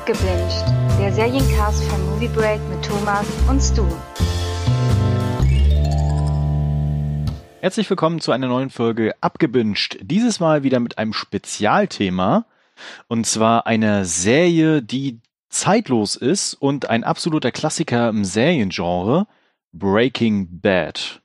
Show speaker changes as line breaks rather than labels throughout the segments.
Abgebinged, der Seriencast von Movie Break mit Thomas und Stu.
Herzlich willkommen zu einer neuen Folge Abgebinged. Dieses Mal wieder mit einem Spezialthema. Und zwar einer Serie, die zeitlos ist und ein absoluter Klassiker im Seriengenre. Breaking Bad.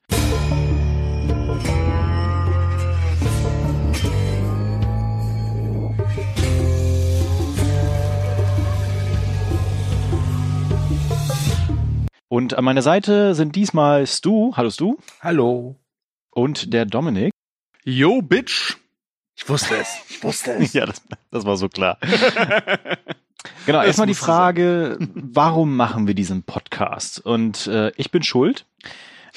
Und an meiner Seite sind diesmal Stu. Hallo Stu.
Hallo.
Und der Dominik.
Yo, Bitch.
Ich wusste es. Ich wusste es.
ja, das, das war so klar. genau, erstmal die Frage, warum machen wir diesen Podcast? Und äh, ich bin schuld,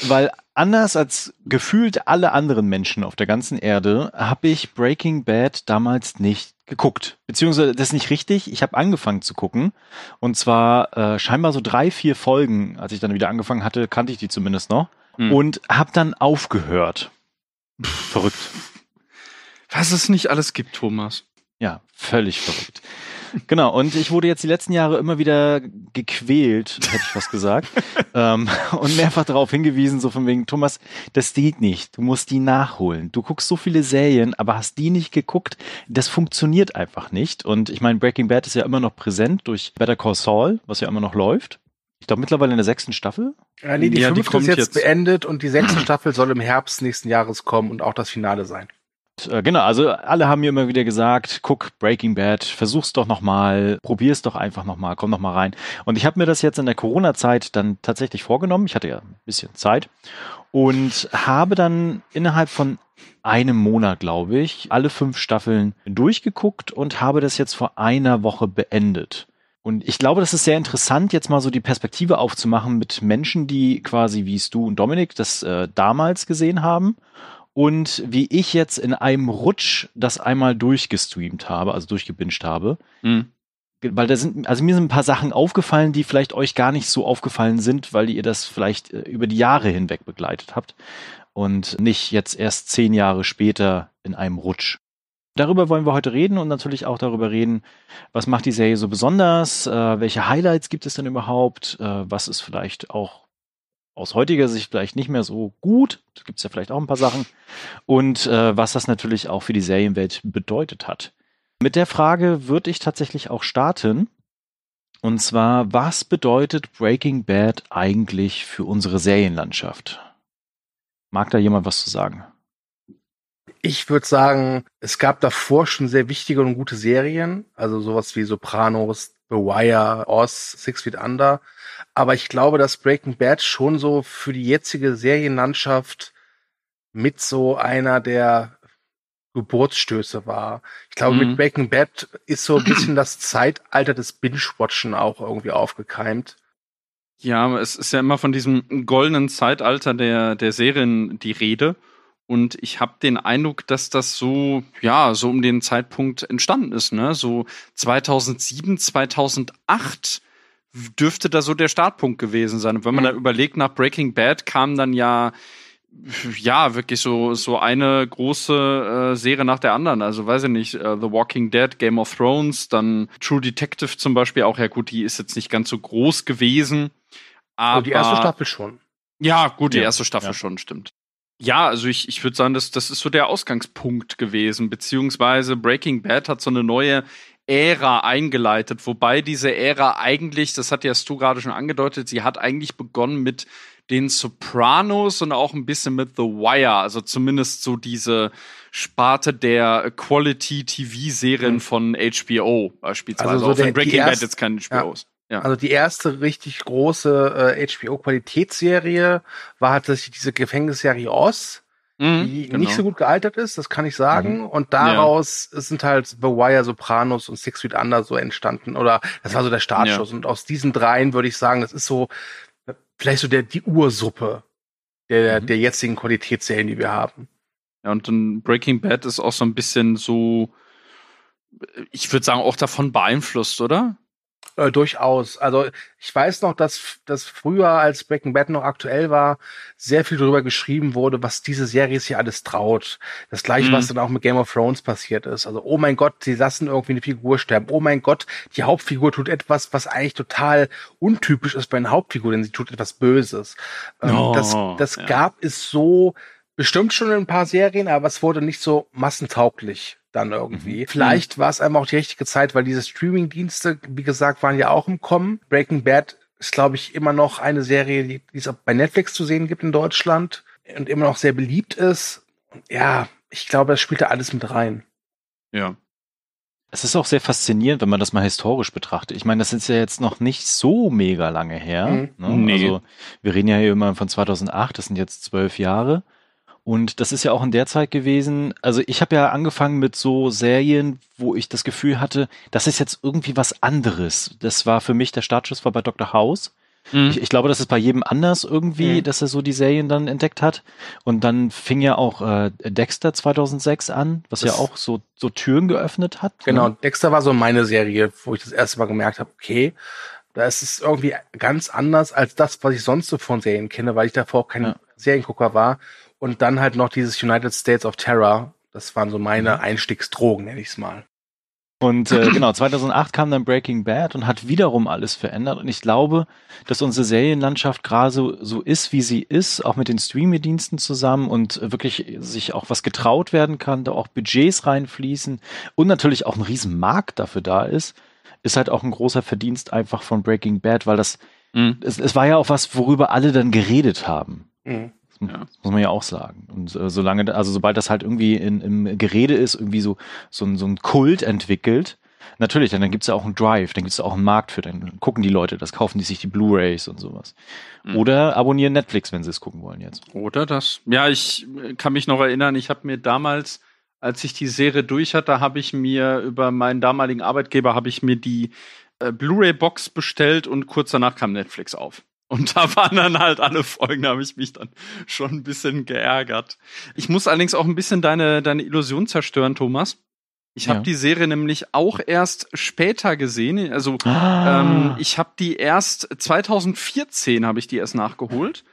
weil anders als gefühlt alle anderen Menschen auf der ganzen Erde habe ich Breaking Bad damals nicht geguckt. Beziehungsweise das ist nicht richtig. Ich habe angefangen zu gucken. Und zwar äh, scheinbar so drei, vier Folgen, als ich dann wieder angefangen hatte, kannte ich die zumindest noch. Mhm. Und habe dann aufgehört. Pff, verrückt.
Was es nicht alles gibt, Thomas.
Ja, völlig verrückt. Genau, und ich wurde jetzt die letzten Jahre immer wieder gequält, hätte ich fast gesagt, ähm, und mehrfach darauf hingewiesen, so von wegen, Thomas, das geht nicht, du musst die nachholen. Du guckst so viele Serien, aber hast die nicht geguckt, das funktioniert einfach nicht. Und ich meine, Breaking Bad ist ja immer noch präsent durch Better Call Saul, was ja immer noch läuft. Ich glaube mittlerweile in der sechsten Staffel.
Ja, nee, die ja, fünfte die ist jetzt, jetzt beendet und die sechste Staffel soll im Herbst nächsten Jahres kommen und auch das Finale sein.
Äh, genau, also alle haben mir immer wieder gesagt, guck Breaking Bad, versuch's doch nochmal, probier's doch einfach nochmal, komm noch mal rein. Und ich habe mir das jetzt in der Corona-Zeit dann tatsächlich vorgenommen. Ich hatte ja ein bisschen Zeit und habe dann innerhalb von einem Monat, glaube ich, alle fünf Staffeln durchgeguckt und habe das jetzt vor einer Woche beendet. Und ich glaube, das ist sehr interessant, jetzt mal so die Perspektive aufzumachen mit Menschen, die quasi wie du und Dominik das äh, damals gesehen haben und wie ich jetzt in einem Rutsch das einmal durchgestreamt habe, also durchgebinged habe. Mhm. Weil da sind, also mir sind ein paar Sachen aufgefallen, die vielleicht euch gar nicht so aufgefallen sind, weil ihr das vielleicht äh, über die Jahre hinweg begleitet habt und nicht jetzt erst zehn Jahre später in einem Rutsch. Darüber wollen wir heute reden und natürlich auch darüber reden, was macht die Serie so besonders, äh, welche Highlights gibt es denn überhaupt, äh, was ist vielleicht auch aus heutiger Sicht vielleicht nicht mehr so gut. Da gibt es ja vielleicht auch ein paar Sachen. Und äh, was das natürlich auch für die Serienwelt bedeutet hat. Mit der Frage würde ich tatsächlich auch starten. Und zwar, was bedeutet Breaking Bad eigentlich für unsere Serienlandschaft? Mag da jemand was zu sagen?
Ich würde sagen, es gab davor schon sehr wichtige und gute Serien, also sowas wie Sopranos, The Wire, Oz, Six Feet Under. Aber ich glaube, dass Breaking Bad schon so für die jetzige Serienlandschaft mit so einer der Geburtsstöße war. Ich glaube, mhm. mit Breaking Bad ist so ein bisschen das Zeitalter des Binge-Watchen auch irgendwie aufgekeimt.
Ja, es ist ja immer von diesem goldenen Zeitalter der, der Serien die Rede. Und ich habe den Eindruck, dass das so, ja, so um den Zeitpunkt entstanden ist, ne? So 2007, 2008 dürfte da so der Startpunkt gewesen sein. Und wenn man mhm. da überlegt, nach Breaking Bad kam dann ja, ja, wirklich so, so eine große äh, Serie nach der anderen. Also weiß ich nicht, uh, The Walking Dead, Game of Thrones, dann True Detective zum Beispiel auch. Ja gut, die ist jetzt nicht ganz so groß gewesen. Aber
oh, die erste Staffel schon.
Ja, gut, die ja. erste Staffel ja. schon, stimmt. Ja, also ich, ich würde sagen, das, das ist so der Ausgangspunkt gewesen, beziehungsweise Breaking Bad hat so eine neue Ära eingeleitet, wobei diese Ära eigentlich, das hat ja Stu gerade schon angedeutet, sie hat eigentlich begonnen mit den Sopranos und auch ein bisschen mit The Wire, also zumindest so diese Sparte der Quality-TV-Serien mhm. von HBO beispielsweise. Also
so auch wenn Breaking Bad jetzt keine HBOs. Ja. Ja. Also die erste richtig große äh, HBO-Qualitätsserie war halt diese Gefängnisserie Oz, mhm, die genau. nicht so gut gealtert ist, das kann ich sagen. Mhm. Und daraus ja. sind halt The Wire, Sopranos und Six Feet Under so entstanden. Oder das war so der Startschuss. Ja. Und aus diesen dreien würde ich sagen, das ist so vielleicht so der die Ursuppe der, mhm. der jetzigen Qualitätsserien, die wir haben.
Ja, und dann Breaking Bad ist auch so ein bisschen so, ich würde sagen, auch davon beeinflusst, oder?
Äh, durchaus. Also ich weiß noch, dass, dass früher, als Breaking Bad noch aktuell war, sehr viel darüber geschrieben wurde, was diese Serie sich alles traut. Das gleiche, mhm. was dann auch mit Game of Thrones passiert ist. Also, oh mein Gott, sie lassen irgendwie eine Figur sterben. Oh mein Gott, die Hauptfigur tut etwas, was eigentlich total untypisch ist bei einer Hauptfigur, denn sie tut etwas Böses. Ähm, oh, das das ja. gab es so bestimmt schon in ein paar Serien, aber es wurde nicht so massentauglich dann irgendwie. Mhm. Vielleicht war es einfach auch die richtige Zeit, weil diese Streaming-Dienste, wie gesagt, waren ja auch im Kommen. Breaking Bad ist, glaube ich, immer noch eine Serie, die, die es auch bei Netflix zu sehen gibt in Deutschland und immer noch sehr beliebt ist. Ja, ich glaube, das spielt da alles mit rein.
Ja.
Es ist auch sehr faszinierend, wenn man das mal historisch betrachtet. Ich meine, das ist ja jetzt noch nicht so mega lange her. Mhm. Ne? Nee. Also, wir reden ja hier immer von 2008, das sind jetzt zwölf Jahre. Und das ist ja auch in der Zeit gewesen, also ich habe ja angefangen mit so Serien, wo ich das Gefühl hatte, das ist jetzt irgendwie was anderes. Das war für mich der Startschuss war bei Dr. House. Mhm. Ich, ich, glaube, das ist bei jedem anders irgendwie, mhm. dass er so die Serien dann entdeckt hat. Und dann fing ja auch äh, Dexter 2006 an, was das ja auch so, so Türen geöffnet hat.
Genau, ne? Dexter war so meine Serie, wo ich das erste Mal gemerkt habe, okay, da ist es irgendwie ganz anders als das, was ich sonst so von Serien kenne, weil ich davor auch kein ja. Seriengucker war. Und dann halt noch dieses United States of Terror. Das waren so meine mhm. Einstiegsdrogen, nenne ich es mal.
Und äh, genau, 2008 kam dann Breaking Bad und hat wiederum alles verändert. Und ich glaube, dass unsere Serienlandschaft gerade so, so ist, wie sie ist, auch mit den Streaming-Diensten zusammen und wirklich sich auch was getraut werden kann, da auch Budgets reinfließen und natürlich auch ein riesen Markt dafür da ist, ist halt auch ein großer Verdienst einfach von Breaking Bad, weil das, mhm. es, es war ja auch was, worüber alle dann geredet haben. Mhm. Ja. Muss man ja auch sagen. Und äh, solange, also sobald das halt irgendwie in, im Gerede ist, irgendwie so, so, ein, so ein Kult entwickelt, natürlich, dann, dann gibt es ja auch einen Drive, dann gibt es auch einen Markt für, dann gucken die Leute das, kaufen die sich die Blu-Rays und sowas. Mhm. Oder abonnieren Netflix, wenn sie es gucken wollen jetzt.
Oder das. Ja, ich kann mich noch erinnern, ich habe mir damals, als ich die Serie durch hatte, habe ich mir über meinen damaligen Arbeitgeber, habe ich mir die äh, Blu-ray-Box bestellt und kurz danach kam Netflix auf. Und da waren dann halt alle Folgen, da habe ich mich dann schon ein bisschen geärgert. Ich muss allerdings auch ein bisschen deine, deine Illusion zerstören, Thomas. Ich habe ja. die Serie nämlich auch erst später gesehen. Also ah. ähm, ich habe die erst 2014 habe ich die erst nachgeholt.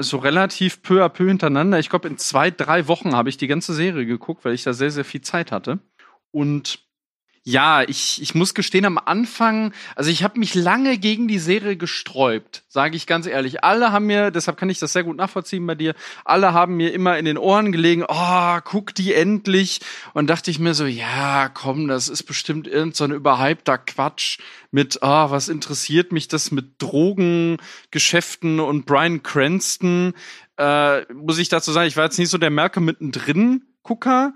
So relativ peu à peu hintereinander. Ich glaube, in zwei, drei Wochen habe ich die ganze Serie geguckt, weil ich da sehr, sehr viel Zeit hatte. Und ja, ich, ich muss gestehen, am Anfang, also ich habe mich lange gegen die Serie gesträubt, sage ich ganz ehrlich. Alle haben mir, deshalb kann ich das sehr gut nachvollziehen bei dir, alle haben mir immer in den Ohren gelegen, oh, guck die endlich. Und dachte ich mir so, ja, komm, das ist bestimmt irgendein so überhypter Quatsch mit, ah, oh, was interessiert mich das mit Drogengeschäften und Brian Cranston. Äh, muss ich dazu sagen, ich war jetzt nicht so der Merke mittendrin Gucker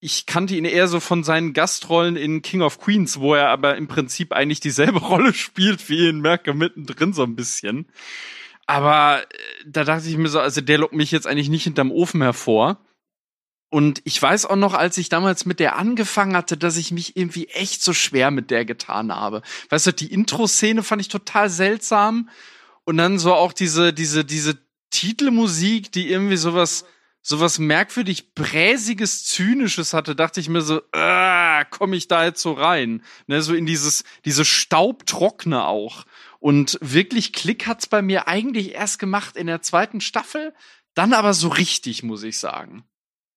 ich kannte ihn eher so von seinen Gastrollen in King of Queens, wo er aber im Prinzip eigentlich dieselbe Rolle spielt wie in Merke mittendrin so ein bisschen. Aber äh, da dachte ich mir so, also der lockt mich jetzt eigentlich nicht hinterm Ofen hervor. Und ich weiß auch noch, als ich damals mit der angefangen hatte, dass ich mich irgendwie echt so schwer mit der getan habe. Weißt du, die Intro-Szene fand ich total seltsam. Und dann so auch diese, diese, diese Titelmusik, die irgendwie sowas, sowas merkwürdig bräsiges, zynisches hatte, dachte ich mir so, äh, komme ich da jetzt so rein? Ne, so in dieses, diese Staubtrockne auch. Und wirklich Klick hat's bei mir eigentlich erst gemacht in der zweiten Staffel, dann aber so richtig, muss ich sagen.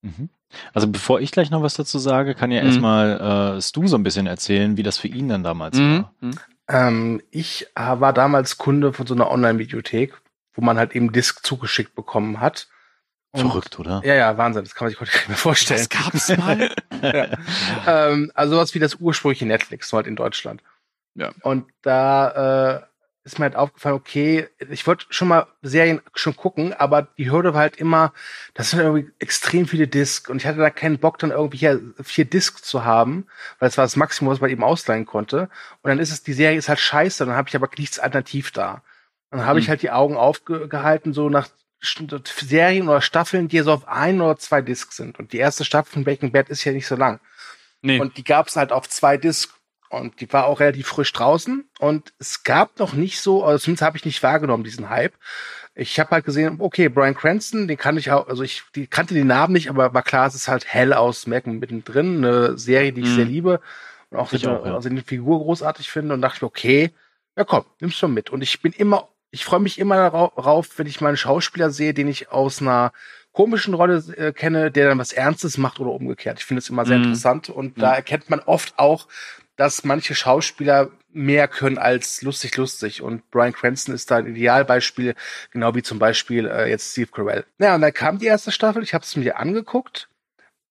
Mhm. Also bevor ich gleich noch was dazu sage, kann ja mhm. erstmal äh, Stu so ein bisschen erzählen, wie das für ihn dann damals mhm. war.
Mhm. Ähm, ich äh, war damals Kunde von so einer Online-Bibliothek, wo man halt eben Disk zugeschickt bekommen hat.
Und, Verrückt, oder?
Ja, ja, Wahnsinn. Das kann man sich heute nicht mehr vorstellen. Das
gab's mal.
ja. ähm, also sowas wie das ursprüngliche Netflix, so halt in Deutschland. Ja. Und da äh, ist mir halt aufgefallen, okay, ich wollte schon mal Serien schon gucken, aber die Hürde war halt immer, das sind irgendwie extrem viele Discs und ich hatte da keinen Bock, dann irgendwie hier vier Discs zu haben, weil es war das Maximum, was man eben ausleihen konnte. Und dann ist es, die Serie ist halt scheiße, dann habe ich aber nichts alternativ da. Dann habe ich hm. halt die Augen aufgehalten, so nach Serien oder Staffeln, die so auf ein oder zwei Discs sind. Und die erste Staffel von Breaking Bad ist ja nicht so lang. Nee. Und die gab es halt auf zwei Discs. Und die war auch relativ frisch draußen. Und es gab noch nicht so, also zumindest habe ich nicht wahrgenommen, diesen Hype. Ich habe halt gesehen, okay, Brian Cranston, den kann ich auch, also ich die kannte den Namen nicht, aber war klar, es ist halt hell aus Merken mittendrin, eine Serie, die ich mhm. sehr liebe. und auch,
Ich
die,
auch, ja.
also die Figur großartig finde und dachte ich mir, okay, ja komm, nimm's schon mit. Und ich bin immer, ich freue mich immer darau- darauf, wenn ich mal einen Schauspieler sehe, den ich aus einer komischen Rolle äh, kenne, der dann was Ernstes macht oder umgekehrt. Ich finde es immer sehr
Mhm.
interessant und
Mhm.
da erkennt man oft auch, dass manche Schauspieler mehr können als lustig lustig und Brian Cranston ist da ein Idealbeispiel, genau wie zum Beispiel äh, jetzt Steve Carell. Ja, und dann kam die erste Staffel, ich habe es mir angeguckt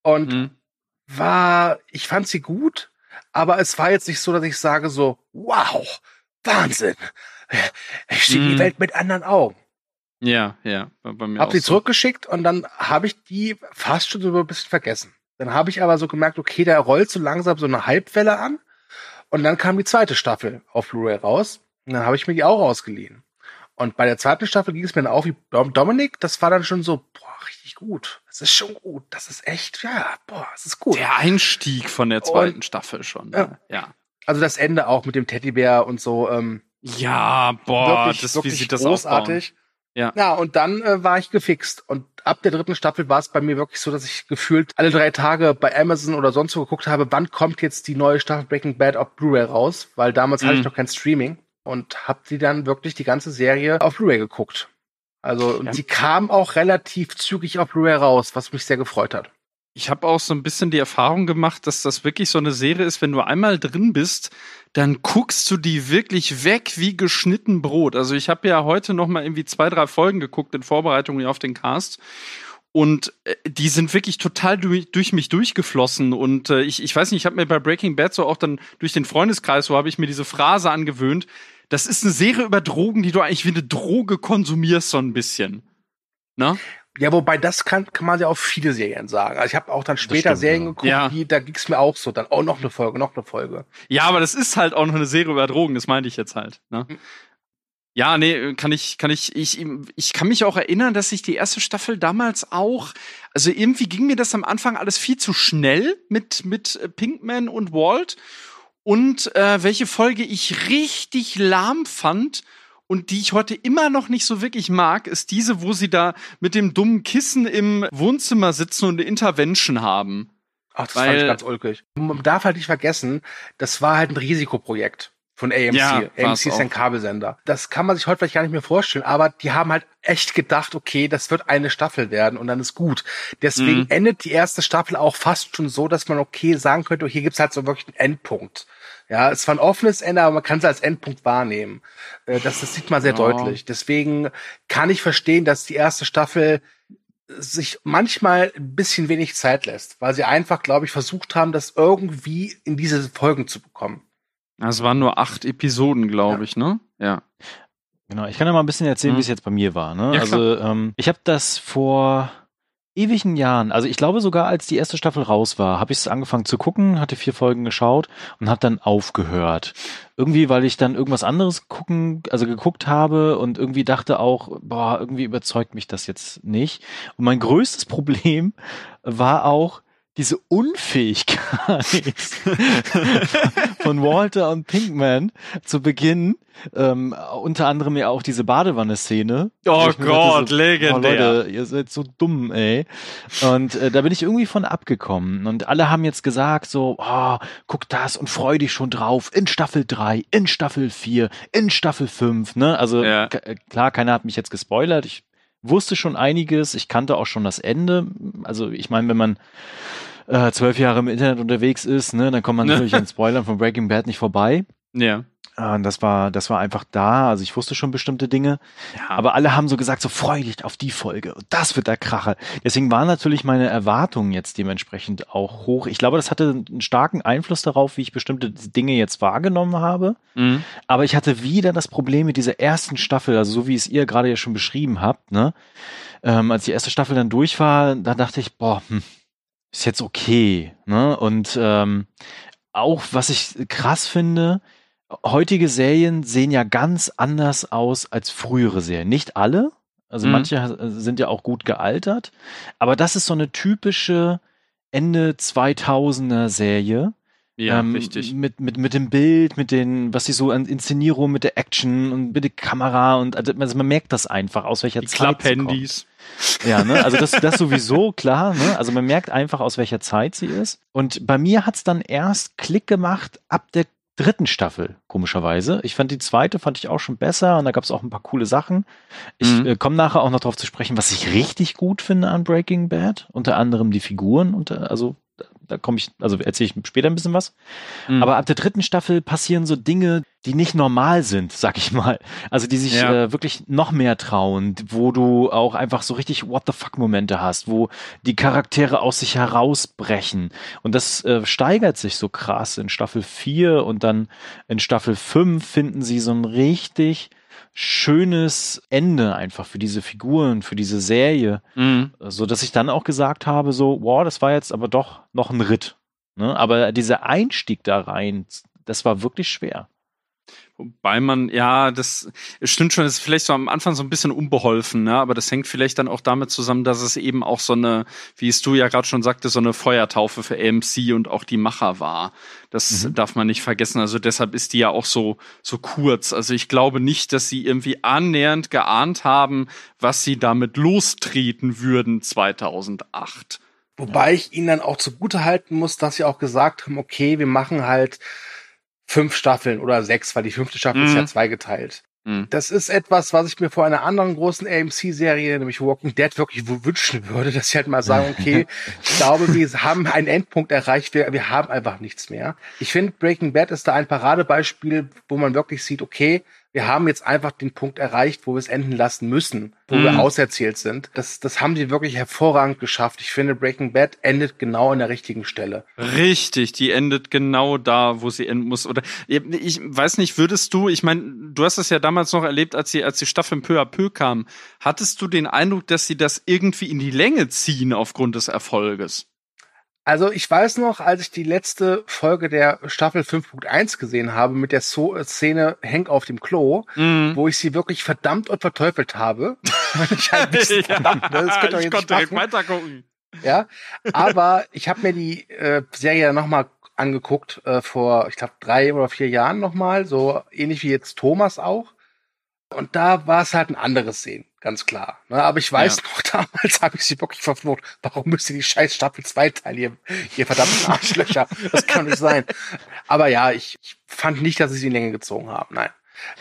und
Mhm.
war, ich fand sie gut, aber es war jetzt nicht so, dass ich sage so, wow, Wahnsinn, ich sehe die
Mhm.
Welt mit anderen Augen.
Ja, ja. Bei, mir
Hab sie
so.
zurückgeschickt und dann habe ich die fast schon so ein bisschen vergessen. Dann habe ich aber so gemerkt, okay, da rollt so langsam so eine Halbwelle an und dann kam die zweite Staffel auf Blu-ray raus und dann habe ich mir die auch ausgeliehen. Und bei der zweiten Staffel ging es mir dann auch wie Dom- Dominik, das war dann schon so, boah, richtig gut. Das ist schon gut. Das ist echt, ja, boah, das ist gut.
Der Einstieg von der zweiten
Und-
Staffel schon.
Ja.
Ne? Ja.
Also das Ende auch mit dem Teddybär und so, ähm,
Ja, boah,
wirklich,
das,
wirklich
wie sieht das
großartig.
Ja.
Ja, und dann äh, war ich gefixt. Und ab der dritten Staffel war es bei mir wirklich so, dass ich gefühlt alle drei Tage bei Amazon oder sonst wo geguckt habe, wann kommt jetzt die neue Staffel Breaking Bad auf Blu-ray raus, weil damals hatte
Mhm.
ich noch kein Streaming und hab die dann wirklich die ganze Serie auf Blu-ray geguckt. Also und
Ja.
sie kam auch relativ zügig auf Blu-ray raus, was mich sehr gefreut hat.
Ich habe auch so ein bisschen die Erfahrung gemacht, dass das wirklich so eine Serie ist, wenn du einmal drin bist, dann guckst du die wirklich weg wie geschnitten Brot. Also ich habe ja heute noch mal irgendwie zwei, drei Folgen geguckt in Vorbereitung auf den Cast. Und äh, die sind wirklich total durch, mich durchgeflossen. Und äh, ich, ich weiß nicht, ich habe mir bei Breaking Bad so auch dann durch den Freundeskreis, so habe ich mir diese Phrase angewöhnt. Das ist eine Serie über Drogen, die du eigentlich wie eine Droge konsumierst, so ein bisschen. Ne?
Ja, wobei das kann, kann man ja auf viele Serien sagen. Also ich habe auch dann später
stimmt,
Serien
ja.
geguckt,
Ja.
die, da ging's mir auch so. Dann, oh, noch eine Folge, noch eine Folge.
Ja, aber das ist halt auch noch eine Serie über Drogen, das meinte ich jetzt halt. Ne? Ja, nee, kann ich, kann ich, ich, ich kann mich auch erinnern, dass ich die erste Staffel damals auch, also irgendwie ging mir das am Anfang alles viel zu schnell mit, mit äh, Pinkman und Walt. Und äh, welche Folge ich richtig lahm fand und die ich heute immer noch nicht so wirklich mag, ist diese, wo sie da mit dem dummen Kissen im Wohnzimmer sitzen und eine Intervention haben.
Ach, das
Weil-
fand ich ganz ulkig. Man darf halt nicht vergessen, das war halt ein Risikoprojekt von AMC.
Ja,
AMC ist ein. Kabelsender. Das kann man sich heute vielleicht gar nicht mehr vorstellen, aber die haben halt echt gedacht, okay, das wird eine Staffel werden und dann ist gut. Deswegen
Mhm.
endet die erste Staffel auch fast schon so, dass man okay sagen könnte, hier gibt's halt so wirklich einen Endpunkt. Ja, es war ein offenes Ende, aber man kann es als Endpunkt wahrnehmen. Äh, Das, das sieht man sehr
Ja.
deutlich. Deswegen kann ich verstehen, dass die erste Staffel sich manchmal ein bisschen wenig Zeit lässt, weil sie einfach, glaube ich, versucht haben, das irgendwie in diese Folgen zu bekommen.
Es waren nur acht Episoden, glaube
Ja.
ich, ne? Ja.
Genau, ich kann ja mal ein bisschen erzählen,
Mhm.
wie es jetzt bei mir war. Ne?
Ja,
also ähm, ich habe das vor ewigen Jahren, also ich glaube sogar, als die erste Staffel raus war, habe ich es angefangen zu gucken, hatte vier Folgen geschaut und habe dann aufgehört. Irgendwie, weil ich dann irgendwas anderes gucken, also geguckt habe und irgendwie dachte auch, boah, irgendwie überzeugt mich das jetzt nicht. Und mein größtes Problem war auch diese Unfähigkeit von Walter und Pinkman zu Beginn, ähm, unter anderem ja auch diese Badewanne-Szene.
Oh Gott,
dachte
legendär.
Oh Leute, ihr seid so dumm, ey. Und äh, da bin ich irgendwie von abgekommen. Und alle haben jetzt gesagt so, oh, guck das und freu dich schon drauf. In Staffel 3, in Staffel 4, in Staffel 5, ne? Also
Ja.
klar, keiner hat mich jetzt gespoilert. Ich wusste schon einiges. Ich kannte auch schon das Ende. Also ich meine, wenn man äh, zwölf Jahre im Internet unterwegs ist, ne, dann kommt man natürlich an Spoilern von Breaking Bad nicht vorbei.
Ja.
Äh, und das war, das war einfach da. Also ich wusste schon bestimmte Dinge.
ja.
Aber alle haben so gesagt, so freu dich auf die Folge. Und das wird der Kracher. Deswegen waren natürlich meine Erwartungen jetzt dementsprechend auch hoch. Ich glaube, das hatte einen starken Einfluss darauf, wie ich bestimmte Dinge jetzt wahrgenommen habe.
Mhm.
Aber ich hatte wieder das Problem mit dieser ersten Staffel, also so wie es ihr gerade ja schon beschrieben habt, ne? Ähm, als die erste Staffel dann durch war, da dachte ich, boah, hm, ist jetzt okay, ne? Und ähm, auch, was ich krass finde, heutige Serien sehen ja ganz anders aus als frühere Serien. Nicht alle, also
Mhm.
manche äh, sind ja auch gut gealtert, aber das ist so eine typische Ende 2000er Serie,
Ja,
ähm,
richtig.
Mit, mit, mit dem Bild, mit den, was sie so an Inszenierung, mit der Action und mit der Kamera und also man merkt das einfach, aus welcher
Die
Zeit.
Klapphandys.
Ja, ne? Also das, das sowieso, klar, ne? Also man merkt einfach, aus welcher Zeit sie ist. Und bei mir hat's dann erst Klick gemacht ab der dritten Staffel, komischerweise. Ich fand die zweite, fand ich auch schon besser und da gab's auch ein paar coole Sachen. Ich
Mhm.
äh, komme nachher auch noch darauf zu sprechen, was ich richtig gut finde an Breaking Bad. Unter anderem die Figuren, unter, also da- komme ich, also erzähle ich später ein bisschen was.
Mhm.
Aber ab der dritten Staffel passieren so Dinge, die nicht normal sind, sag ich mal. Also die sich
Ja.
äh, wirklich noch mehr trauen, wo du auch einfach so richtig What the fuck Momente hast, wo die Charaktere aus sich herausbrechen. Und das äh, steigert sich so krass in Staffel 4 und dann in Staffel 5 finden sie so ein richtig schönes Ende einfach für diese Figuren, für diese Serie
Mhm.
so dass ich dann auch gesagt habe, so, wow, das war jetzt aber doch noch ein Ritt. Ne? Aber dieser Einstieg da rein, das war wirklich schwer.
Wobei man, ja, das stimmt schon, es ist vielleicht so am Anfang so ein bisschen unbeholfen, ne? aber das hängt vielleicht dann auch damit zusammen, dass es eben auch so eine, wie es du ja gerade schon sagte, so eine Feuertaufe für AMC und auch die Macher war. Das
Mhm.
darf man nicht vergessen. Also deshalb ist die ja auch so, so kurz. Also ich glaube nicht, dass sie irgendwie annähernd geahnt haben, was sie damit lostreten würden 2008.
Wobei ich ihnen dann auch zugute halten muss, dass sie auch gesagt haben, okay, wir machen halt fünf Staffeln oder sechs, weil die fünfte Staffel ist
Mhm.
ja zweigeteilt.
Mhm.
Das ist etwas, was ich mir vor einer anderen großen AMC-Serie, nämlich Walking Dead, wirklich wünschen würde, dass sie halt mal sagen, okay, ich glaube, wir haben einen Endpunkt erreicht, wir, wir haben einfach nichts mehr. Ich finde, Breaking Bad ist da ein Paradebeispiel, wo man wirklich sieht, okay, wir haben jetzt einfach den Punkt erreicht, wo wir es enden lassen müssen, wo wir
Mhm.
auserzählt sind. Das, das haben die wirklich hervorragend geschafft. Ich finde, Breaking Bad endet genau an der richtigen Stelle.
Richtig, die endet genau da, wo sie enden muss. Oder ich weiß nicht, würdest du, ich meine, du hast es ja damals noch erlebt, als die, als die Staffel peu à peu kam. Hattest du den Eindruck, dass sie das irgendwie in die Länge ziehen aufgrund des Erfolges?
Also ich weiß noch, als ich die letzte Folge der Staffel 5.1 gesehen habe mit der so Szene Hank auf dem Klo,
Mhm.
wo ich sie wirklich verdammt und verteufelt habe. Ich halt verdammt, ne, das könnt ihr
ich
jetzt
konnte direkt
machen.
weiter gucken.
Ja, aber ich habe mir die äh, Serie nochmal angeguckt äh, vor, ich glaube, drei oder vier Jahren nochmal, so ähnlich wie jetzt Thomas auch. Und da war es halt ein anderes Sehen, ganz klar. Ne, aber ich weiß
Ja.
noch, damals habe ich sie wirklich verflucht. Warum müsst ihr die scheiß Staffel 2 teilen, ihr, ihr verdammten Arschlöcher? Das kann nicht sein. Aber ja, ich, ich fand nicht, dass sie sie in Länge gezogen haben. Nein.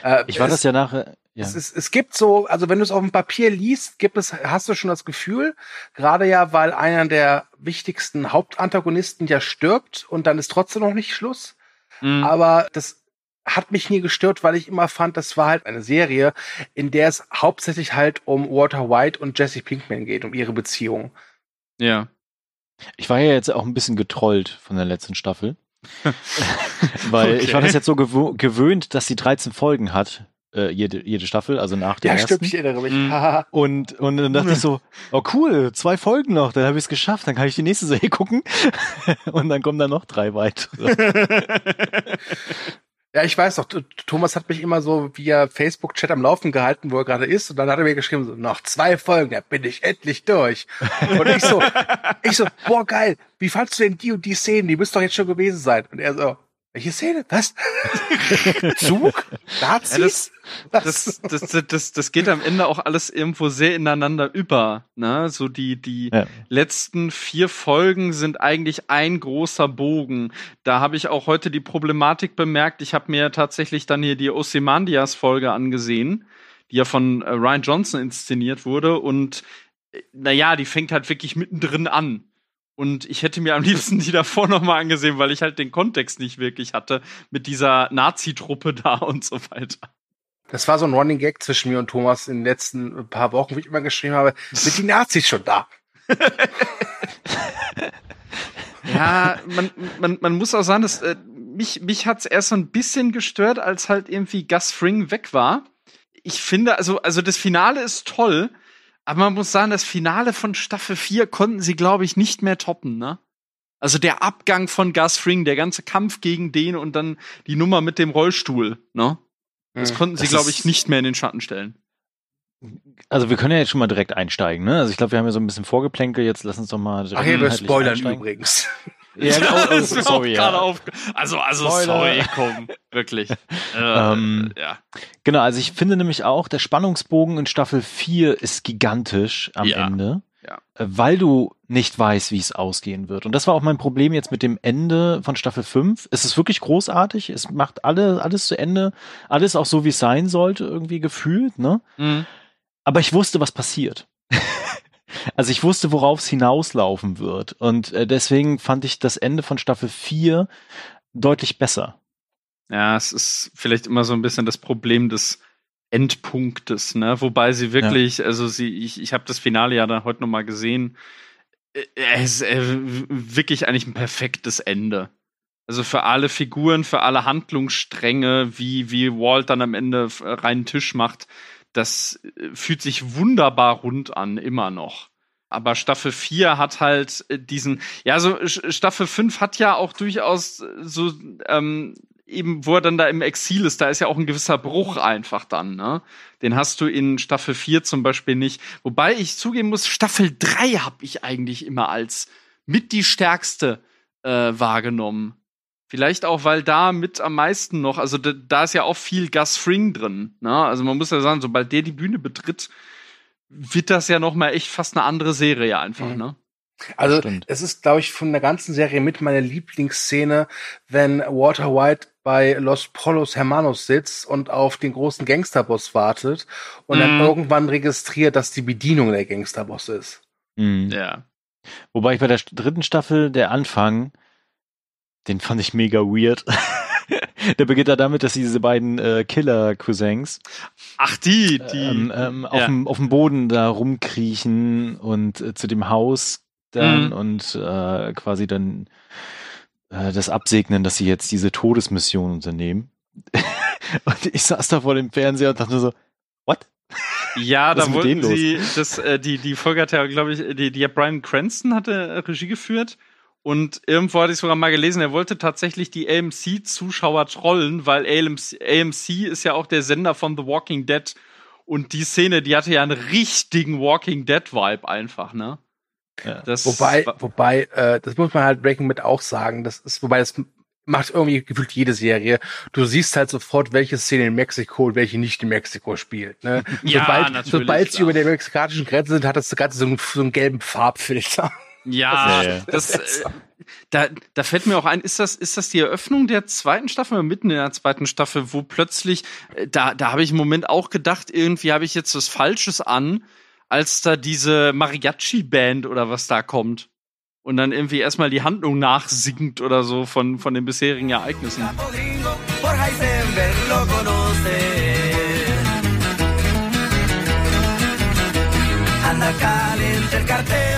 Äh,
Ich war
es-
das ja nachher. Ja.
es, ist, es gibt so, also wenn du es auf dem Papier liest, gibt es, hast du schon das Gefühl, gerade ja, weil einer der wichtigsten Hauptantagonisten ja stirbt und dann ist trotzdem noch nicht Schluss.
Mhm.
Aber das hat mich nie gestört, weil ich immer fand, das war halt eine Serie, in der es hauptsächlich halt um Walter White und Jesse Pinkman geht, um ihre Beziehung.
Ja.
Ich war ja jetzt auch ein bisschen getrollt von der letzten Staffel. Weil ich war
Okay.
das jetzt so gewo- gewöhnt, dass sie 13 Folgen hat, äh, jede, jede Staffel, also nach der
Ja,
ersten.
stimmt, ich erinnere mich.
Mhm.
Und, und dann dachte ich so, oh cool, zwei Folgen noch, dann habe ich es geschafft, dann kann ich die nächste Serie gucken. und dann kommen da noch drei weitere.
Ja, ich weiß noch, T- Thomas hat mich immer so via Facebook-Chat am Laufen gehalten, wo er gerade ist. Und dann hat er mir geschrieben, so, noch zwei Folgen, da bin ich endlich durch. Und ich so, ich so, boah, geil, wie fandst du denn die und die Szenen? Die müssen doch jetzt schon gewesen sein. Und er so, welche Szene? Was? Zug? Nazis?
das, das, das, das, das geht am Ende auch alles irgendwo sehr ineinander über. Ne? So die, die
Ja.
letzten vier Folgen sind eigentlich ein großer Bogen. Da habe ich auch heute die Problematik bemerkt. Ich habe mir tatsächlich dann hier die Ozymandias-Folge angesehen, die ja von äh, Ryan Johnson inszeniert wurde. Und äh, naja, die fängt halt wirklich mittendrin an. Und ich hätte mir am liebsten die davor nochmal angesehen, weil ich halt den Kontext nicht wirklich hatte mit dieser Nazi-Truppe da und so weiter.
Das war so ein Running Gag zwischen mir und Thomas in den letzten paar Wochen, wie ich immer geschrieben habe, sind die Nazis schon da?
Ja, man, man, man muss auch sagen, dass, äh, mich, mich hat's erst so ein bisschen gestört, als halt irgendwie Gus Fring weg war. Ich finde, also, also das Finale ist toll, aber man muss sagen, das Finale von Staffel 4 konnten sie, glaube ich, nicht mehr toppen, ne? Also der Abgang von Gus Fring, der ganze Kampf gegen den und dann die Nummer mit dem Rollstuhl, ne? Das
Hm.
konnten sie, glaube ich, nicht mehr in den Schatten stellen.
Also wir können ja jetzt schon mal direkt einsteigen, ne? Also ich glaube, wir haben ja so ein bisschen Vorgeplänkel, jetzt lass uns doch mal direkt
Ach ja, wir spoilern
einsteigen.
übrigens.
Ja, oh, oh,
mir
sorry, ja.
Also, also
Spoiler.
sorry, komm, wirklich. Äh,
Ähm,
ja.
Genau, also ich finde nämlich auch, der Spannungsbogen in Staffel 4 ist gigantisch am
Ja.
Ende.
Ja.
äh, Weil du nicht weißt, wie es ausgehen wird. Und das war auch mein Problem jetzt mit dem Ende von Staffel 5. Es ist wirklich großartig. Es macht alle, alles zu Ende. Alles auch so, wie es sein sollte, irgendwie gefühlt, ne?
Mhm.
Aber ich wusste, was passiert. also ich wusste, worauf es hinauslaufen wird. Und äh, deswegen fand ich das Ende von Staffel 4 deutlich besser.
Ja, es ist vielleicht immer so ein bisschen das Problem des Endpunktes, ne? Wobei sie wirklich, also sie, ich, ich habe das Finale ja dann heute nochmal gesehen. Äh, Es ist äh, wirklich eigentlich ein perfektes Ende. Also für alle Figuren, für alle Handlungsstränge, wie, wie Walt dann am Ende f- reinen Tisch macht, das äh, fühlt sich wunderbar rund an, immer noch. Aber Staffel 4 hat halt äh, diesen, ja, so Staffel 5 hat ja auch durchaus äh, so, ähm, eben, wo er dann da im Exil ist, da ist ja auch ein gewisser Bruch einfach dann, ne? Den hast du in Staffel 4 zum Beispiel nicht. Wobei ich zugeben muss, Staffel 3 habe ich eigentlich immer als mit die stärkste äh, wahrgenommen. Vielleicht auch, weil da mit am meisten noch, also da, da ist ja auch viel Gus Fring drin. Ne? Also man muss ja sagen, sobald der die Bühne betritt, wird das ja noch mal echt fast eine andere Serie einfach.
Mhm.
Ne?
Also es ist, glaube ich, von der ganzen Serie mit meine Lieblingsszene, wenn Walter White bei Los Polos Hermanos sitzt und auf den großen Gangsterboss wartet und dann
Mhm.
irgendwann registriert, dass die Bedienung der Gangsterboss ist.
Mhm.
Ja.
Wobei ich bei der dritten Staffel, der Anfang, den fand ich mega weird. der beginnt da damit, dass diese beiden äh, Killer-Cousins
Ach, die, die.
ähm, ähm, auf,
ja.
dem, auf dem Boden da rumkriechen und äh, zu dem Haus dann
Mhm.
und äh, quasi dann äh, das absegnen, dass sie jetzt diese Todesmission unternehmen. und ich saß da vor dem Fernseher und dachte so, what?
Ja, da wollten sie, das, äh, die, die Folge hat ja, glaube ich, die, die hat Brian Cranston hatte äh, Regie geführt. Und irgendwo hatte ich sogar mal gelesen, er wollte tatsächlich die AMC-Zuschauer trollen, weil AMC, AMC ist ja auch der Sender von The Walking Dead. Und die Szene, die hatte ja einen richtigen Walking Dead-Vibe einfach, ne?
Ja.
Das
Wobei, wobei, äh, das muss man halt Breaking mit auch sagen, das ist, wobei das macht irgendwie gefühlt jede Serie. Du siehst halt sofort, welche Szene in Mexiko und welche nicht in Mexiko spielt. Ne?
Ja,
sobald,
natürlich,
sobald sie
klar.
über der mexikanischen Grenze sind, hat das Ganze so einen, so einen gelben Farbfilter.
Ja,
Ja, ja.
das, äh, da, da fällt mir auch ein, ist das, ist das die Eröffnung der zweiten Staffel oder mitten in der zweiten Staffel, wo plötzlich, äh, da, da habe ich im Moment auch gedacht, irgendwie habe ich jetzt was Falsches an, als da diese Mariachi-Band oder was da kommt. Und dann irgendwie erstmal die Handlung nachsingt oder so von, von den bisherigen Ereignissen.
Anda caliente el cartel,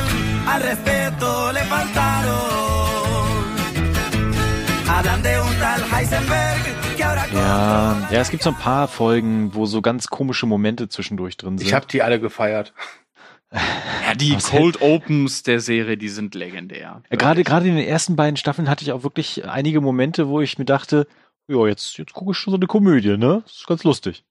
al respeto le faltaron. Hablan de un tal Heisenberg que ahora
Ja, ja, es gibt so ein paar Folgen, wo so ganz komische Momente zwischendurch drin sind.
Ich habe die alle gefeiert.
Ja, die
Was
Cold Opens der Serie, die sind legendär.
Ja, Gerade gerade in den ersten beiden Staffeln hatte ich auch wirklich einige Momente, wo ich mir dachte, ja, jetzt, jetzt gucke ich schon so eine Komödie, ne? Das ist ganz lustig.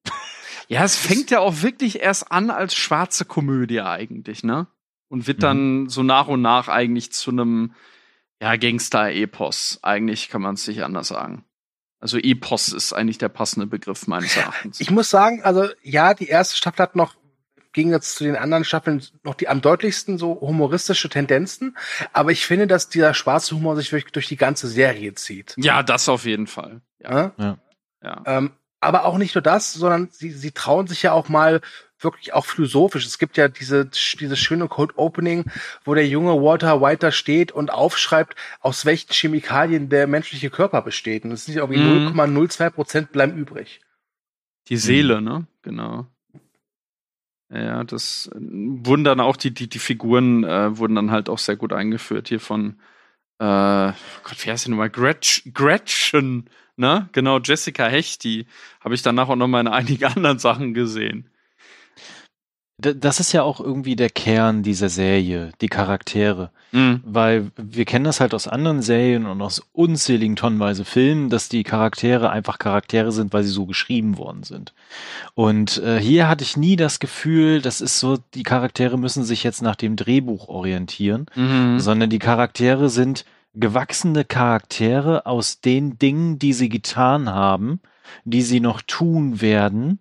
Ja, es fängt ja auch wirklich erst an als schwarze Komödie eigentlich, ne? Und wird dann so nach und nach eigentlich zu einem ja, Gangster-Epos. Eigentlich kann man es nicht anders sagen. Also Epos ist eigentlich der passende Begriff meines Erachtens.
Ich muss sagen, also ja, die erste Staffel hat noch ging jetzt zu den anderen Staffeln noch die am deutlichsten so humoristische Tendenzen, aber ich finde, dass dieser schwarze Humor sich wirklich durch die ganze Serie zieht.
ja, das auf jeden Fall. Ja,
Ja?
ja.
Ähm, aber auch nicht nur das, sondern sie, sie trauen sich ja auch mal wirklich auch philosophisch. Es gibt ja diese, diese schöne Cold Opening, wo der junge Walter White da steht und aufschreibt, aus welchen Chemikalien der menschliche Körper besteht. Und es sind irgendwie
Mhm.
0,02 Prozent bleiben übrig.
Die Seele, ne? Genau. Ja, das äh, wurden dann auch die, die, die Figuren äh, wurden dann halt auch sehr gut eingeführt hier von äh, Gott, wie heißt die nochmal? Gretch, Gretchen, ne? Genau, Jessica Hecht, die habe ich danach auch nochmal in einigen anderen Sachen gesehen.
Das ist ja auch irgendwie der Kern dieser Serie, die Charaktere.
Mhm.
Weil wir kennen das halt aus anderen Serien und aus unzähligen tonnenweise Filmen, dass die Charaktere einfach Charaktere sind, weil sie so geschrieben worden sind. Und äh, hier hatte ich nie das Gefühl, das ist so, die Charaktere müssen sich jetzt nach dem Drehbuch orientieren,
Mhm.
sondern die Charaktere sind gewachsene Charaktere aus den Dingen, die sie getan haben, die sie noch tun werden.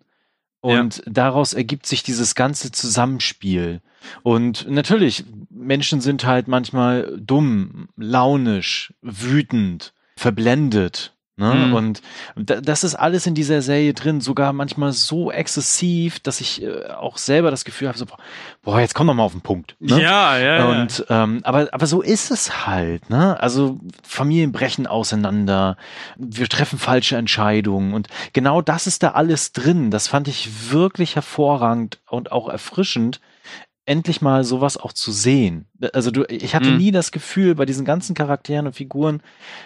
Und daraus ergibt sich dieses ganze Zusammenspiel. Und natürlich, Menschen sind halt manchmal dumm, launisch, wütend, verblendet. Ne?
Mhm.
Und da- das ist alles in dieser Serie drin, sogar manchmal so exzessiv, dass ich äh, auch selber das Gefühl habe, so, boah, jetzt komm doch mal auf den Punkt. Ne?
Ja, ja, ja.
Und ähm, aber aber so ist es halt, ne? Also Familien brechen auseinander, wir treffen falsche Entscheidungen und genau das ist da alles drin. Das fand ich wirklich hervorragend und auch erfrischend, endlich mal sowas auch zu sehen. Also du, ich hatte
Mhm.
nie das Gefühl bei diesen ganzen Charakteren und Figuren,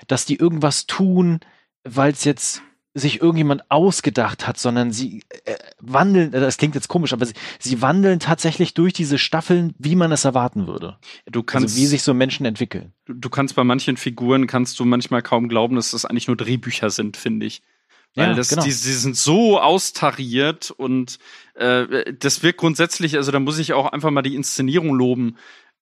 dass die irgendwas tun, weil es jetzt sich irgendjemand ausgedacht hat, sondern sie äh, wandeln, äh, das klingt jetzt komisch, aber sie, sie wandeln tatsächlich durch diese Staffeln, wie man es erwarten würde.
du kannst,
also wie sich so Menschen entwickeln.
du, du kannst bei manchen Figuren kannst du manchmal kaum glauben, dass das eigentlich nur Drehbücher sind, finde ich. Weil
Ja,
das,
genau.
die, die sind so austariert und äh, das wirkt grundsätzlich, also da muss ich auch einfach mal die Inszenierung loben.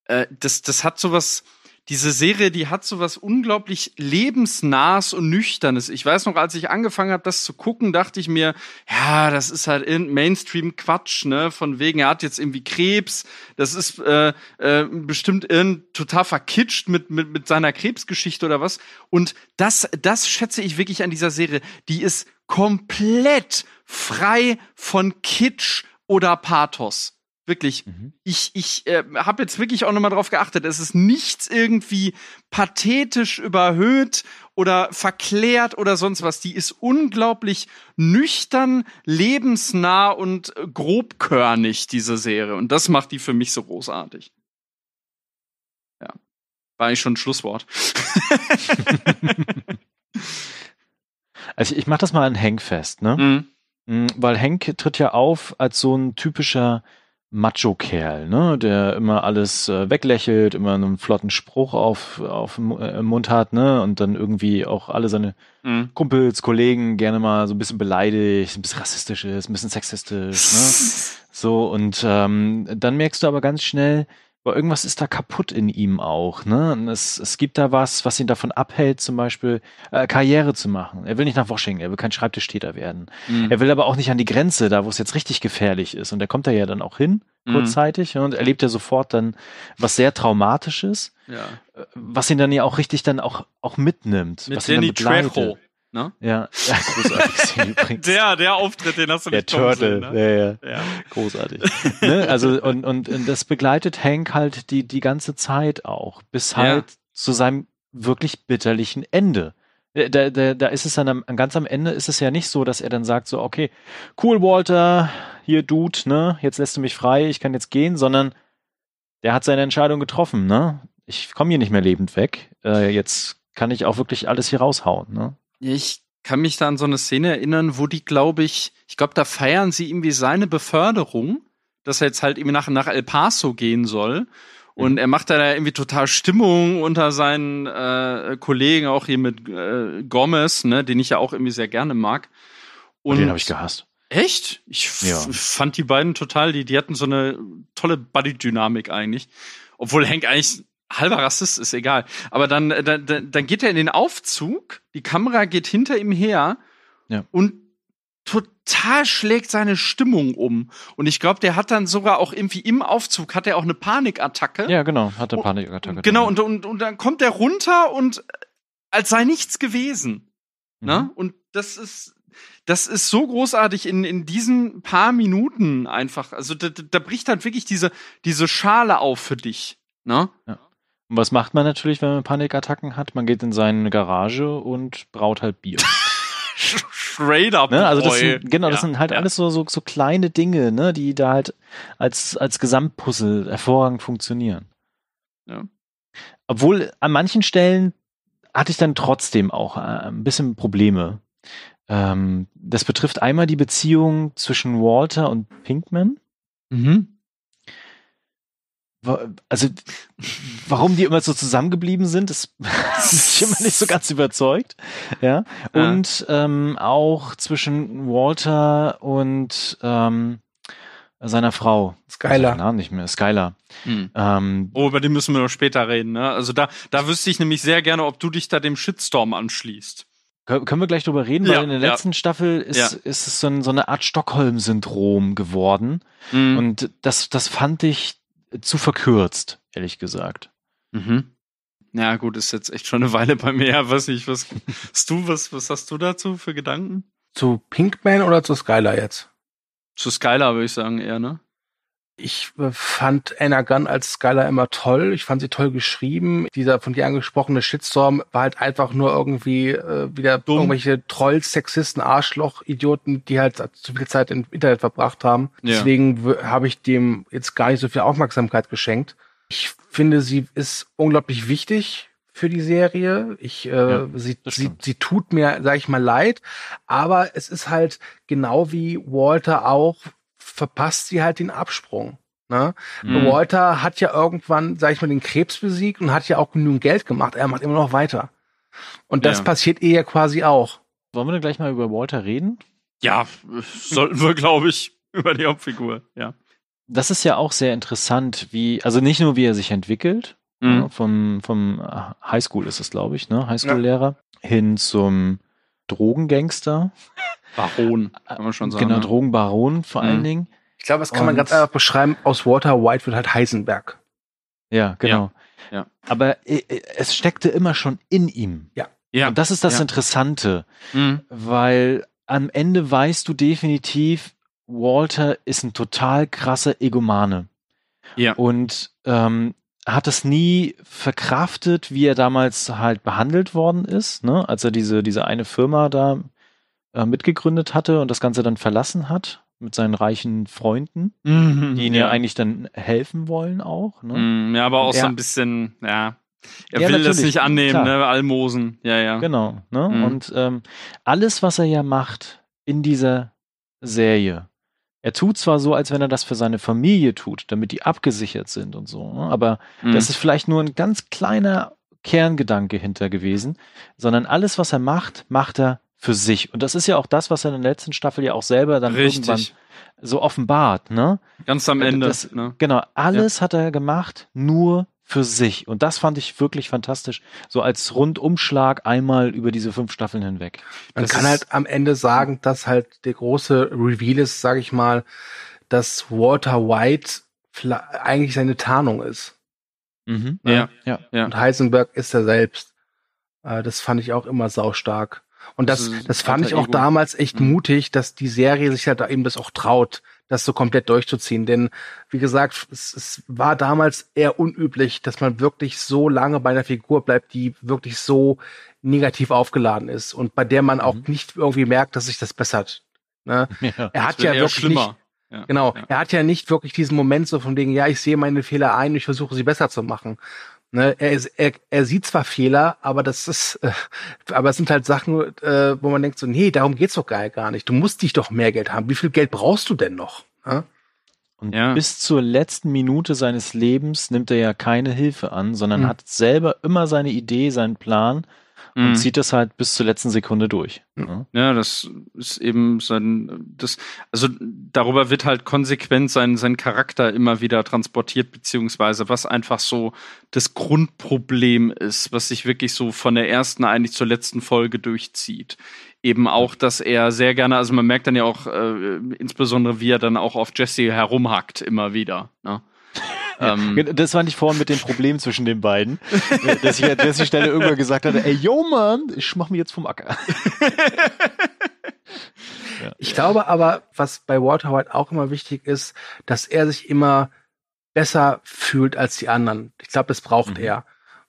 Äh, das, das hat sowas, diese Serie, die hat sowas unglaublich lebensnahes und nüchternes. Ich weiß noch, als ich angefangen habe, das zu gucken, dachte ich mir, ja, das ist halt in Mainstream-Quatsch, ne? Von wegen, er hat jetzt irgendwie Krebs. Das ist äh, äh, bestimmt irgend total verkitscht mit, mit, mit seiner Krebsgeschichte oder was. Und das, das schätze ich wirklich an dieser Serie. Die ist komplett frei von Kitsch oder Pathos. Wirklich.
Mhm.
Ich, ich äh, habe jetzt wirklich auch nochmal drauf geachtet. Es ist nichts irgendwie pathetisch überhöht oder verklärt oder sonst was. Die ist unglaublich nüchtern, lebensnah und äh, grobkörnig, diese Serie. Und das macht die für mich so großartig. Ja. War eigentlich schon ein Schlusswort.
Also ich mache das mal an Hank fest, ne?
Mhm.
Mm, Weil Hank tritt ja auf als so ein typischer Macho-Kerl, ne? Der immer alles äh, weglächelt, immer einen flotten Spruch auf, auf äh, im Mund hat, ne? Und dann irgendwie auch alle seine
Mhm.
Kumpels, Kollegen gerne mal so ein bisschen beleidigt, ein bisschen rassistisch ist, ein bisschen sexistisch, ne? So, und ähm, dann merkst du aber ganz schnell, boah, irgendwas ist da kaputt in ihm auch, ne? Und es, es gibt da was, was ihn davon abhält, zum Beispiel äh, Karriere zu machen. Er will nicht nach Washington, er will kein Schreibtischtäter werden.
Mhm.
Er will aber auch nicht an die Grenze, da wo es jetzt richtig gefährlich ist. Und da kommt er ja dann auch hin,
Mhm.
kurzzeitig, und erlebt ja sofort dann was sehr Traumatisches,
Ja.
äh, was ihn dann ja auch richtig dann auch, auch mitnimmt.
Mit
was
Danny. Trejo. Ne?
Ja, ja großartig Szene übrigens.
Der, der Auftritt, den hast du
Der
nicht kommen
Turtle,
sehen, ne?
ja, ja.
Ja.
Großartig. ne? Also, und, und, und das begleitet Hank halt die, die ganze Zeit auch, bis
Ja.
halt zu seinem wirklich bitterlichen Ende. Da, da, da ist es dann am, ganz am Ende ist es ja nicht so, dass er dann sagt so, okay, cool, Walter, hier, Dude, ne, jetzt lässt du mich frei, ich kann jetzt gehen, sondern der hat seine Entscheidung getroffen, ne? Ich komme hier nicht mehr lebend weg. Äh, jetzt kann ich auch wirklich alles hier raushauen, ne?
Ich kann mich da an so eine Szene erinnern, wo die, glaube ich, ich glaube, da feiern sie irgendwie seine Beförderung, dass er jetzt halt irgendwie nach, nach El Paso gehen soll. Und er macht da irgendwie total Stimmung unter seinen äh, Kollegen, auch hier mit äh, Gomez, ne, den ich ja auch irgendwie sehr gerne mag. Und
Den habe ich gehasst.
Echt? Ich
Ja.
fand die beiden total, die, die hatten so eine tolle Buddy-Dynamik eigentlich. Obwohl Hank eigentlich halber Rassist ist, egal. Aber dann, äh, dann, dann dann geht er in den Aufzug, die Kamera geht hinter ihm her
Ja.
und total schlägt seine Stimmung um. Und ich glaube, der hat dann sogar auch irgendwie im Aufzug, hat er auch eine Panikattacke.
Ja, genau, hatte
Oh,
Panikattacke.
Genau, und, und, und dann kommt er runter und äh, als sei nichts gewesen. Ne?
Mhm.
Und das ist, das ist so großartig in, in diesen paar Minuten einfach. Also da, da bricht halt wirklich diese, diese Schale auf für dich. Ne?
Und was macht man natürlich, wenn man Panikattacken hat? Man geht in seine Garage und braut halt Bier.
Straight up.
ne? Also das sind, genau, das
Ja,
sind halt
ja.
alles so, so, so kleine Dinge, ne, die da halt als, als Gesamtpuzzle hervorragend funktionieren.
Ja.
Obwohl an manchen Stellen hatte ich dann trotzdem auch äh, ein bisschen Probleme. Ähm, das betrifft einmal die Beziehung zwischen Walter und Pinkman.
Mhm.
Also, warum die immer so zusammengeblieben sind, das ist mich immer nicht so ganz überzeugt. Ja.
Ja.
Und ähm, auch zwischen Walter und ähm, seiner Frau.
Skylar.
Namen nicht mehr, Skylar.
Hm.
Ähm,
Oh, über den müssen wir noch später reden, ne? Also da, da wüsste ich nämlich sehr gerne, ob du dich da dem Shitstorm anschließt.
Kö- Können wir gleich drüber reden,
Ja,
weil in der
ja.
letzten Staffel ist,
Ja.
ist es so, ein, so eine Art Stockholm-Syndrom geworden.
Mhm.
Und das, das fand ich zu verkürzt, ehrlich gesagt.
Mhm. Ja, gut, ist jetzt echt schon eine Weile bei mir. Weiß nicht, was hast du, was, was hast du dazu für Gedanken?
Zu Pinkman oder zu Skylar jetzt?
Zu Skylar würde ich sagen eher, ne?
Ich äh, fand Anna Gunn als Skylar immer toll. Ich fand sie toll geschrieben. Dieser von dir angesprochene Shitstorm war halt einfach nur irgendwie äh, wieder
Dumm.
irgendwelche Trolls, Sexisten, Arschloch, Idioten, die halt zu viel Zeit im Internet verbracht haben.
Ja.
Deswegen habe ich dem jetzt gar nicht so viel Aufmerksamkeit geschenkt. Ich finde, sie ist unglaublich wichtig für die Serie. Ich, äh,
Ja,
sie, sie, sie tut mir, sag ich mal, leid. Aber es ist halt genau wie Walter auch, verpasst sie halt den Absprung. Ne?
Mhm.
Walter hat ja irgendwann, sag ich mal, den Krebs besiegt und hat ja auch genügend Geld gemacht. Er macht immer noch weiter. Und das
Ja.
passiert ihr ja quasi auch.
Wollen wir denn gleich mal über Walter reden?
Ja, sollten wir, glaube ich, über die Hauptfigur, ja.
Das ist ja auch sehr interessant, wie, also nicht nur wie er sich entwickelt,
Mhm.
ja, vom, vom Highschool ist es, glaube ich, ne? Highschool-Lehrer, hin zum Drogengangster.
Baron, kann man schon sagen.
Genau,
ne?
Drogenbaron vor allen
Mhm.
Dingen.
Ich glaube, das kann man
Und-
ganz einfach beschreiben. Aus Walter White wird halt Heisenberg.
Ja, genau.
ja.
Aber äh, äh, es steckte immer schon in ihm.
Ja.
Und das ist das
ja.
Interessante,
Mhm.
weil am Ende weißt du definitiv, Walter ist ein total krasser Egomane.
Ja.
Und ähm, hat es nie verkraftet, wie er damals halt behandelt worden ist, ne? als er diese, diese eine Firma da äh, mitgegründet hatte und das Ganze dann verlassen hat mit seinen reichen Freunden,
Mhm.
die ihn ja, eigentlich dann helfen wollen auch. Ne?
Mhm, Ja, aber auch
Und
so
er-
ein bisschen, ja. Er
Ja,
will das nicht annehmen,
klar.
ne? Almosen. Ja, ja.
Genau. Ne?
Mhm.
Und ähm, alles, was er ja macht in dieser Serie, er tut zwar so, als wenn er das für seine Familie tut, damit die abgesichert sind und so, ne? aber
Mhm.
das ist vielleicht nur ein ganz kleiner Kerngedanke hinter gewesen, sondern alles, was er macht, macht er für sich. Und das ist ja auch das, was er in der letzten Staffel ja auch selber dann irgendwann
Richtig.
so offenbart, ne?
Ganz am Ende.
Das-
ne?
Genau, alles hat er gemacht, nur für sich. Und das fand ich wirklich fantastisch. So als Rundumschlag einmal über diese fünf Staffeln hinweg.
Man
Das
kann halt am Ende sagen, dass halt der große Reveal ist, sage ich mal, dass Walter White eigentlich seine Tarnung ist.
Mhm.
Ja.
ja.
Ja.
Und Heisenberg ist er selbst. Äh, das fand ich auch immer saustark. Und das,
Das ist
das fand ich auch
Ego.
damals echt
Mhm.
mutig, dass die Serie sich halt da eben das auch traut, das so komplett durchzuziehen. Denn, wie gesagt, es, es war damals eher unüblich, dass man wirklich so lange bei einer Figur bleibt, die wirklich so negativ aufgeladen ist und bei der man auch
Mhm.
nicht irgendwie merkt, dass sich das bessert. Ne?
Ja.
Er hat ja wirklich nicht.
Ja.
Genau,
Ja.
er hat ja nicht wirklich diesen Moment so von wegen, ja, ich sehe meine Fehler ein, ich versuche sie besser zu machen. Ne, er, ist, er, er sieht zwar Fehler, aber das ist, äh, aber es sind halt Sachen, äh, wo man denkt so, nee, darum geht's doch gar, gar nicht. Du musst dich doch mehr Geld haben. Wie viel Geld brauchst du denn noch? Ne?
Und
Ja.
bis zur letzten Minute seines Lebens nimmt er ja keine Hilfe an, sondern
Mhm.
hat selber immer seine Idee, seinen Plan und
Mhm.
zieht das halt bis zur letzten Sekunde durch.
Mhm.
Ja, das ist eben sein, das, also darüber wird halt konsequent sein, sein Charakter immer wieder transportiert, beziehungsweise was einfach so das Grundproblem ist, was sich wirklich so von der ersten eigentlich zur letzten Folge durchzieht. Eben auch, dass er sehr gerne, also man merkt dann ja auch, äh, insbesondere wie er dann auch auf Jesse herumhackt, immer wieder. Ne? Ähm,
Das fand ich vorhin mit dem Problem zwischen den beiden, dass ich an der Stelle irgendwann gesagt hatte, ey, yo Mann, ich mach mich jetzt vom Acker.
Ich glaube aber, was bei Walter White auch immer wichtig ist, dass er sich immer besser fühlt als die anderen. Ich glaube, das braucht
Mhm.
er.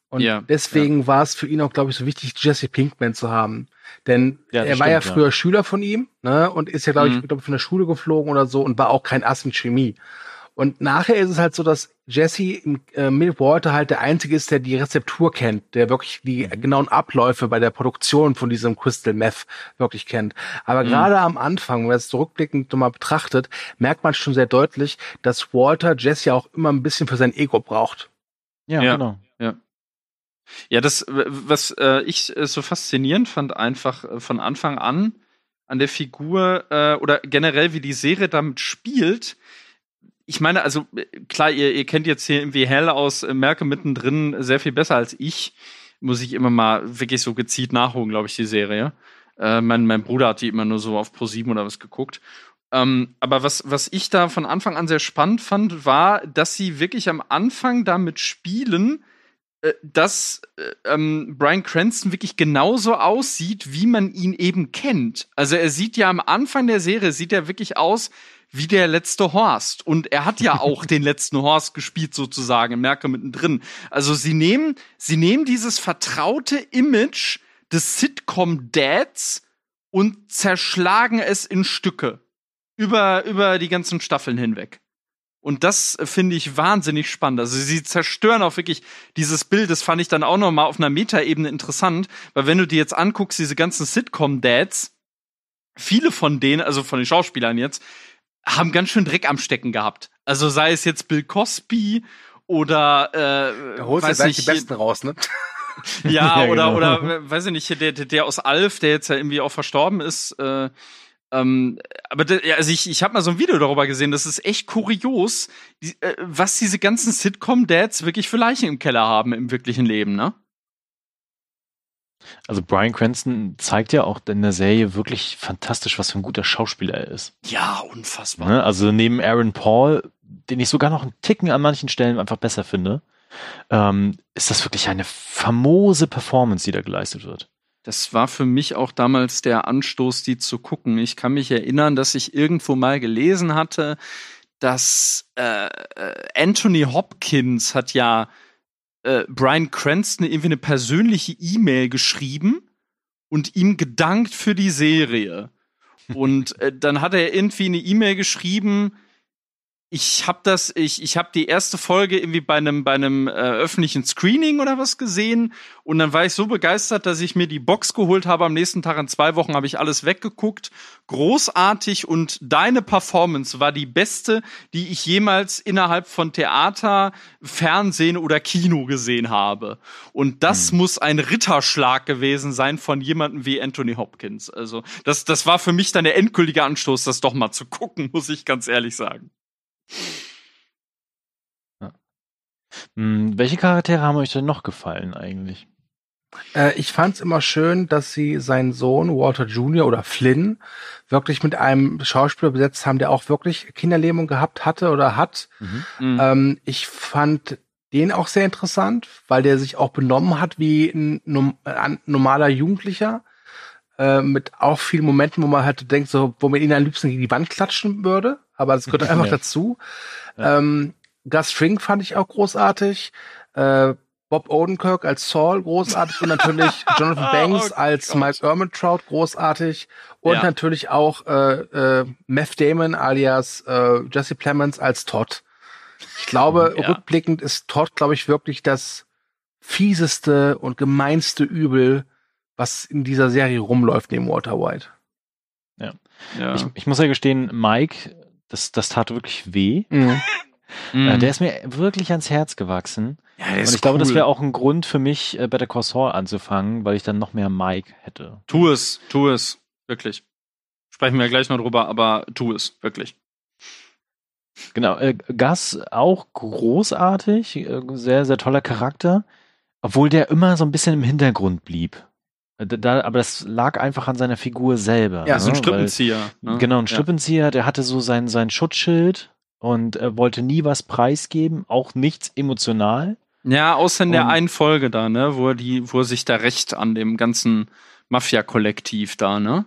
Und
Ja,
deswegen war es für ihn auch, glaube ich, so wichtig, Jesse Pinkman zu haben. Denn
Ja,
er war ja
stimmt,
früher Schüler von ihm, ne, und ist ja, glaube ich,
Mhm.
glaub, ich, von der Schule geflogen oder so und war auch kein Ass in Chemie. Und nachher ist es halt so, dass Jesse im äh, Milk Walter halt der Einzige ist, der die Rezeptur kennt, der wirklich die
Mhm.
genauen Abläufe bei der Produktion von diesem Crystal Meth wirklich kennt. Aber
Mhm.
gerade am Anfang, wenn man es zurückblickend nochmal betrachtet, merkt man schon sehr deutlich, dass Walter Jesse auch immer ein bisschen für sein Ego braucht.
Ja,
Ja.
genau.
Ja, das, w- was äh, ich äh, so faszinierend fand, einfach äh, von Anfang an an der Figur äh, oder generell wie die Serie damit spielt, ich meine, also äh, klar, ihr, ihr kennt jetzt hier irgendwie Hell aus äh, Merke mittendrin sehr viel besser als ich. Muss ich immer mal wirklich so gezielt nachholen, glaube ich, die Serie. Äh, mein, mein Bruder hat die immer nur so auf Pro 7 oder was geguckt. Ähm, aber was, was ich da von Anfang an sehr spannend fand, war, dass sie wirklich am Anfang damit spielen, äh, dass äh, ähm, Brian Cranston wirklich genauso aussieht, wie man ihn eben kennt. Also er sieht ja am Anfang der Serie, sieht er wirklich aus wie der letzte Horst. Und er hat ja auch den letzten Horst gespielt, sozusagen, im Merke mittendrin. Also sie nehmen, sie nehmen dieses vertraute Image des Sitcom-Dads und zerschlagen es in Stücke. Über, über die ganzen Staffeln hinweg. Und das finde ich wahnsinnig spannend. Also sie zerstören auch wirklich dieses Bild. Das fand ich dann auch noch mal auf einer Metaebene interessant, weil wenn du dir jetzt anguckst, diese ganzen Sitcom-Dads, viele von denen, also von den Schauspielern jetzt, haben ganz schön Dreck am Stecken gehabt. Also sei es jetzt Bill Cosby oder äh,
Da holst du
weiß
gleich
nicht,
die Besten raus, ne?
ja,
Ja,
oder,
genau.
oder, weiß ich nicht, der, der, der aus Alf, der jetzt ja irgendwie auch verstorben ist, äh, ähm, aber also ich, ich habe mal so ein Video darüber gesehen, das ist echt kurios, die, äh, was diese ganzen Sitcom-Dads wirklich für Leichen im Keller haben im wirklichen Leben, ne?
Also Brian Cranston zeigt ja auch in der Serie wirklich fantastisch, was für ein guter Schauspieler er ist.
Ja, unfassbar.
Ne? Also neben Aaron Paul, den ich sogar noch einen Ticken an manchen Stellen einfach besser finde, ähm, ist das wirklich eine famose Performance, die da geleistet wird.
Das war für mich auch damals der Anstoß, die zu gucken. Ich kann mich erinnern, dass ich irgendwo mal gelesen hatte, dass äh, äh, Anthony Hopkins hat ja äh, Brian Cranston irgendwie eine persönliche E-Mail geschrieben und ihm gedankt für die Serie. Und äh, dann hat er irgendwie eine E-Mail geschrieben, ich habe das, ich, ich habe die erste Folge irgendwie bei einem bei einem äh, öffentlichen Screening oder was gesehen und dann war ich so begeistert, dass ich mir die Box geholt habe. Am nächsten Tag in zwei Wochen habe ich alles weggeguckt, großartig und deine Performance war die beste, die ich jemals innerhalb von Theater, Fernsehen oder Kino gesehen habe. Und das muss ein Ritterschlag gewesen sein von jemandem wie Anthony Hopkins. Also das das war für mich dann der endgültige Anstoß, das doch mal zu gucken, muss ich ganz ehrlich sagen.
Hm, welche Charaktere haben euch denn noch gefallen eigentlich?
Äh, ich fand es immer schön, dass sie seinen Sohn Walter Jr. oder Flynn wirklich mit einem Schauspieler besetzt haben, der auch wirklich Kinderlähmung gehabt hatte oder hat.
Mhm.
Ähm, ich fand den auch sehr interessant, weil der sich auch benommen hat wie ein, ein normaler Jugendlicher. Äh, mit auch vielen Momenten, wo man halt denkt, so, wo man ihn am liebsten gegen die Wand klatschen würde. Aber das gehört einfach
Ja.
dazu. Ähm, Gus Fring fand ich auch großartig. Äh, Bob Odenkirk als Saul großartig und natürlich Jonathan Banks
Oh
als
Gott.
Mike Ehrmantraut großartig und
Ja.
natürlich auch äh, äh, Meth Damon alias äh, Jesse Plemons als Todd. Ich glaube,
Ja.
rückblickend ist Todd, glaube ich, wirklich das fieseste und gemeinste Übel, was in dieser Serie rumläuft neben Walter White.
Ja.
Ich, ich muss ja gestehen, Mike, das, das tat wirklich weh.
Mhm.
Mhm.
Äh, der ist mir wirklich ans Herz gewachsen.
ja, der
Und
ist
ich glaube, das
cool.
wäre auch ein Grund für mich, äh, Better Call Saul anzufangen, weil ich dann noch mehr Mike hätte.
Tu es, tu es, wirklich. Sprechen wir gleich noch drüber, aber tu es, wirklich.
Genau, äh, Gus auch großartig, äh, sehr, sehr toller Charakter, obwohl der immer so ein bisschen im Hintergrund blieb. Äh, Da, aber das lag einfach an seiner Figur selber.
Ja,
ne?
so ein
Weil-
Strippenzieher. Ne?
Genau, ein
Ja.
Strippenzieher, der hatte so sein, sein Schutzschild und er wollte nie was preisgeben, auch nichts emotional.
Ja, außer in der
Und-
einen Folge da, ne, wo er die, wo er sich da recht an dem ganzen Mafia-Kollektiv da, ne?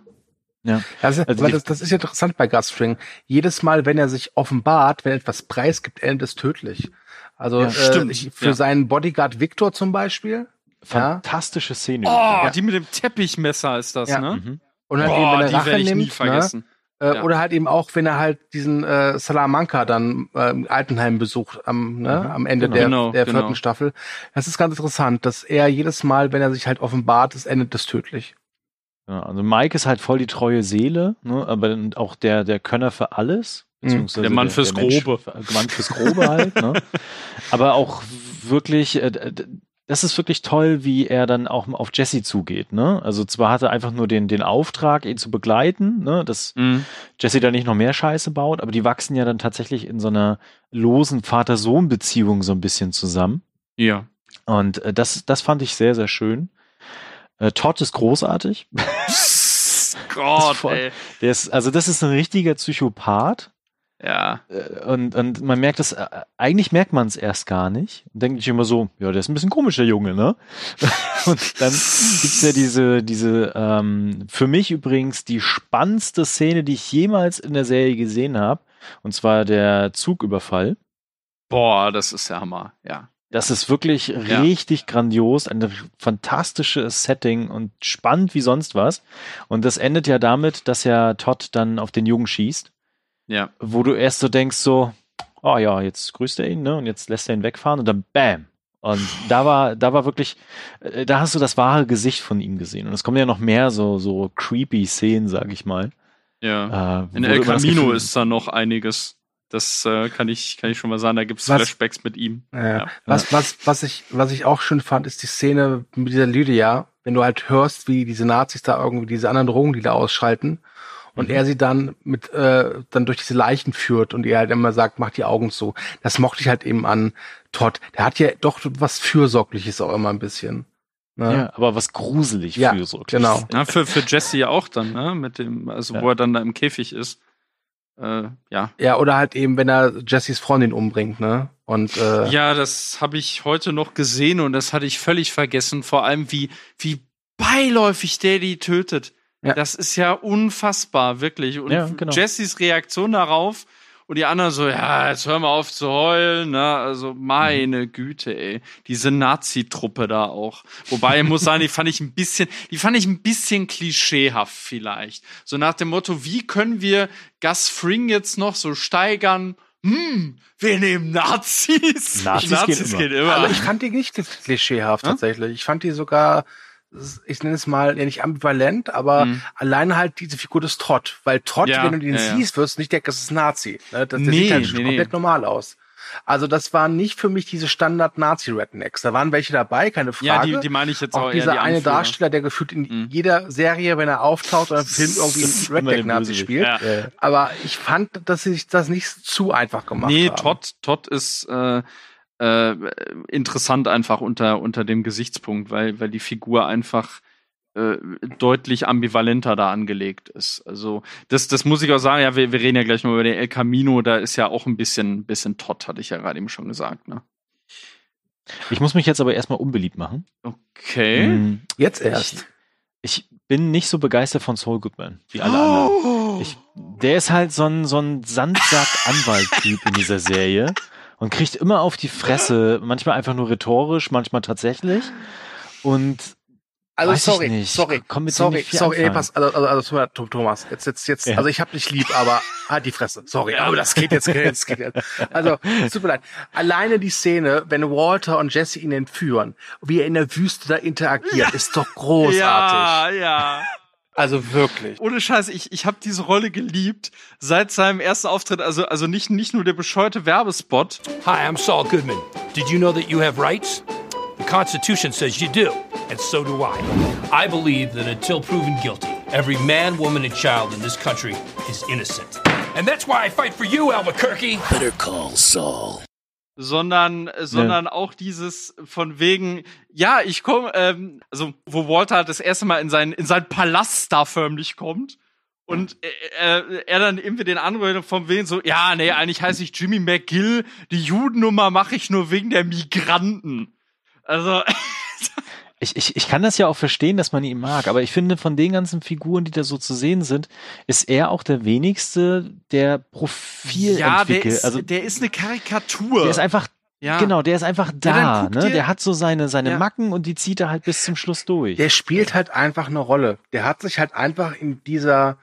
Also,
Also
aber
die-
das, das ist ja interessant bei Gus Fring. Jedes Mal, wenn er sich offenbart, wenn er etwas preisgibt, endet es tödlich. Also
Ja,
äh,
stimmt.
ich, für
Ja.
seinen Bodyguard Victor zum Beispiel. Ja.
Fantastische Szene.
Oh, die mit dem Teppichmesser ist das,
Ja.
ne?
Mhm.
Und halt
Boah,
eben, wenn
die
er Rache
werde ich
nimmt,
nie vergessen.
Ne? Äh,
Ja.
Oder halt eben auch, wenn er halt diesen äh, Salamanca dann äh, im Altenheim besucht am, ne,
Mhm.
am Ende
Genau.
der,
Genau,
der
genau.
vierten Staffel. Das ist ganz interessant, dass er jedes Mal, wenn er sich halt offenbart, es endet es tödlich.
Ja, also Mike ist halt voll die treue Seele, ne? aber dann auch der, der Könner für alles.
Mhm.
beziehungsweise
Der Mann fürs
Mensch-
Grobe.
Der Mann fürs Grobe halt. Ne? Aber auch wirklich, äh, das ist wirklich toll, wie er dann auch auf Jesse zugeht. Ne? Also zwar hat er einfach nur den, den Auftrag, ihn zu begleiten, ne? dass
Mhm.
Jesse da nicht noch mehr Scheiße baut, aber die wachsen ja dann tatsächlich in so einer losen Vater-Sohn-Beziehung so ein bisschen zusammen.
Ja.
Und äh, das, das fand ich sehr, sehr schön. Äh, Todd ist großartig.
Gott,
voll-
ey.
Der ist, also das ist ein richtiger Psychopath.
Ja.
Äh, Und, und man merkt das, äh, eigentlich merkt man es erst gar nicht. Und denkt sich immer so, ja, der ist ein bisschen komisch, der Junge, ne? und dann gibt's ja diese, diese, ähm, für mich übrigens die spannendste Szene, die ich jemals in der Serie gesehen habe. Und zwar der Zugüberfall.
Boah, das ist der Hammer. Ja.
Das ist wirklich richtig grandios, ein fantastisches Setting und spannend wie sonst was. Und das endet ja damit, dass ja Todd dann auf den Jungen schießt,
Ja.
wo du erst so denkst, so, oh ja, jetzt grüßt er ihn, ne? Und jetzt lässt er ihn wegfahren und dann bam. Und da war, da war wirklich, äh, da hast du das wahre Gesicht von ihm gesehen. Und es kommen ja noch mehr so, so creepy Szenen, sag ich mal.
Ja.
Äh,
In El Camino ist da noch einiges. Das äh, kann ich kann ich schon mal sagen. Da gibt's
Was-
Flashbacks mit ihm.
Ja.
Ja.
Was, was, was ich, was ich auch schön fand, ist die Szene mit dieser Lydia, wenn du halt hörst, wie diese Nazis da irgendwie diese anderen Drogendealer ausschalten und
Mhm.
er sie dann mit, äh, dann durch diese Leichen führt und ihr halt immer sagt, mach die Augen zu. Das mochte ich halt eben an Todd. Der hat ja doch was Fürsorgliches auch immer ein bisschen. Ne?
Ja, aber was gruselig
Ja,
fürsorglich.
genau.
Ja, für, für Jesse ja auch dann, ne? Mit dem, also
Ja.
wo er dann da im Käfig ist. Äh, ja.
Ja, oder halt eben, wenn er Jessys Freundin umbringt, ne? Und äh,
Ja, das habe ich heute noch gesehen und das hatte ich völlig vergessen. Vor allem, wie, wie beiläufig der die tötet.
Ja.
Das ist ja unfassbar, wirklich. Und
Ja, genau.
Jessys Reaktion darauf und die anderen so, ja, jetzt hör mal auf zu heulen, ne? Also, meine Güte, ey. Diese Nazi-Truppe da auch. Wobei, ich muss sagen, die fand ich ein bisschen, die fand ich ein bisschen klischeehaft vielleicht. So nach dem Motto, wie können wir Gus Fring jetzt noch so steigern? Hm, wir nehmen Nazis.
Nazis gehen immer.
Also ich fand die nicht klischeehaft
Ja?
tatsächlich. Ich fand die sogar, ich nenne es mal, ja nicht ambivalent, aber
Mhm.
alleine halt diese Figur des Todd. Weil Todd,
Ja,
wenn du den
ja,
siehst, wirst du nicht denken, das ist ein Nazi. Ne? Das,
Nee,
sieht halt
nee,
komplett
nee.
normal aus. Also das waren nicht für mich diese Standard-Nazi-Rednecks. Da waren welche dabei, keine Frage.
Ja, die, die meine ich jetzt auch,
auch dieser
die
eine
Anführer.
Darsteller, der gefühlt in
Mhm.
jeder Serie, wenn er auftaucht oder im Film irgendwie einen
der
Redneck-Nazi spielt.
Ja.
Aber ich fand, dass sie sich das nicht zu einfach gemacht
Nee,
haben.
Todd, Todd ist äh, äh, interessant einfach unter, unter dem Gesichtspunkt, weil, weil die Figur einfach äh, deutlich ambivalenter da angelegt ist. Also das, das muss ich auch sagen, ja, wir, wir reden ja gleich noch über den El Camino, da ist ja auch ein bisschen, bisschen Todd, hatte ich ja gerade eben schon gesagt. Ne?
Ich muss mich jetzt aber erstmal unbeliebt machen.
Okay.
Hm,
Jetzt erst.
Ich bin nicht so begeistert von Saul Goodman wie alle anderen.
Oh.
Ich, der ist halt so ein, so ein Sandsack-Anwalt-Typ in dieser Serie und kriegt immer auf die Fresse, manchmal einfach nur rhetorisch, manchmal tatsächlich. Und
Also
Weiß ich
sorry,
nicht.
sorry,
Komm mit
sorry, sorry, ey, pass, also, also, also Thomas, jetzt, jetzt, jetzt,
Ja.
also ich hab dich lieb, aber halt die Fresse, sorry, aber das geht jetzt, jetzt geht jetzt. Also, tut mir leid. Alleine die Szene, wenn Walter und Jesse ihn entführen, wie er in der Wüste da interagiert, ist doch großartig.
Ja, ja.
Also wirklich.
Ohne Scheiß, ich, ich habe diese Rolle geliebt seit seinem ersten Auftritt. Also, also nicht, nicht nur der bescheuerte Werbespot.
Hi, I'm Saul Goodman. Did you know that you have rights? The Constitution says you do, and so do I. I believe that until proven guilty, every man, woman, and child in this country is innocent. And that's why I fight for you, Albuquerque.
Better call Saul.
Sondern sondern auch dieses von wegen ja ich komme ähm, also wo Walter das erste Mal in seinen in seinen Palast da förmlich kommt und äh, äh, er dann irgendwie den Anrede von wegen so ja nee eigentlich heiße ich Jimmy McGill die Judennummer mache ich nur wegen der Migranten. Also
ich, ich, ich kann das ja auch verstehen, dass man ihn mag, aber ich finde, von den ganzen Figuren, die da so zu sehen sind, ist er auch der wenigste, der Profil
ja der
entwickelt.
ist
also
der ist eine Karikatur
der ist einfach,
ja
genau, der ist einfach da.
guck
ne? Der hat so seine, seine
Ja.
Macken und die zieht er halt bis zum Schluss durch.
Der spielt halt einfach eine Rolle. Der hat sich halt einfach in dieser,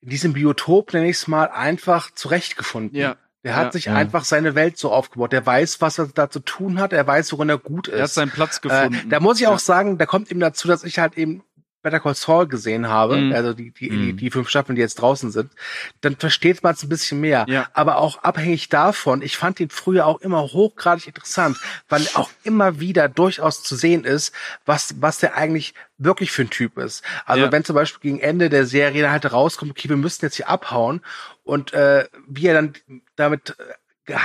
in diesem Biotop, nenne ich es mal, einfach zurechtgefunden.
ja
Der hat
Ja.
sich
Ja.
einfach seine Welt so aufgebaut. Der weiß, was er da zu tun hat. Er weiß, worin er gut ist.
er hat seinen Platz
Äh,
gefunden
da muss ich auch sagen, da kommt eben dazu, dass ich halt eben Better Call Saul gesehen habe,
Mhm.
also die, die, die,
Mhm.
die fünf Staffeln, die jetzt draußen sind, dann versteht man es ein bisschen mehr.
Ja.
Aber auch abhängig davon, ich fand ihn früher auch immer hochgradig interessant, weil auch immer wieder durchaus zu sehen ist, was, was der eigentlich wirklich für ein Typ ist. Also
Ja.
wenn zum Beispiel gegen Ende der Serie dann halt rauskommt, okay, wir müssen jetzt hier abhauen und äh, wie er dann damit äh,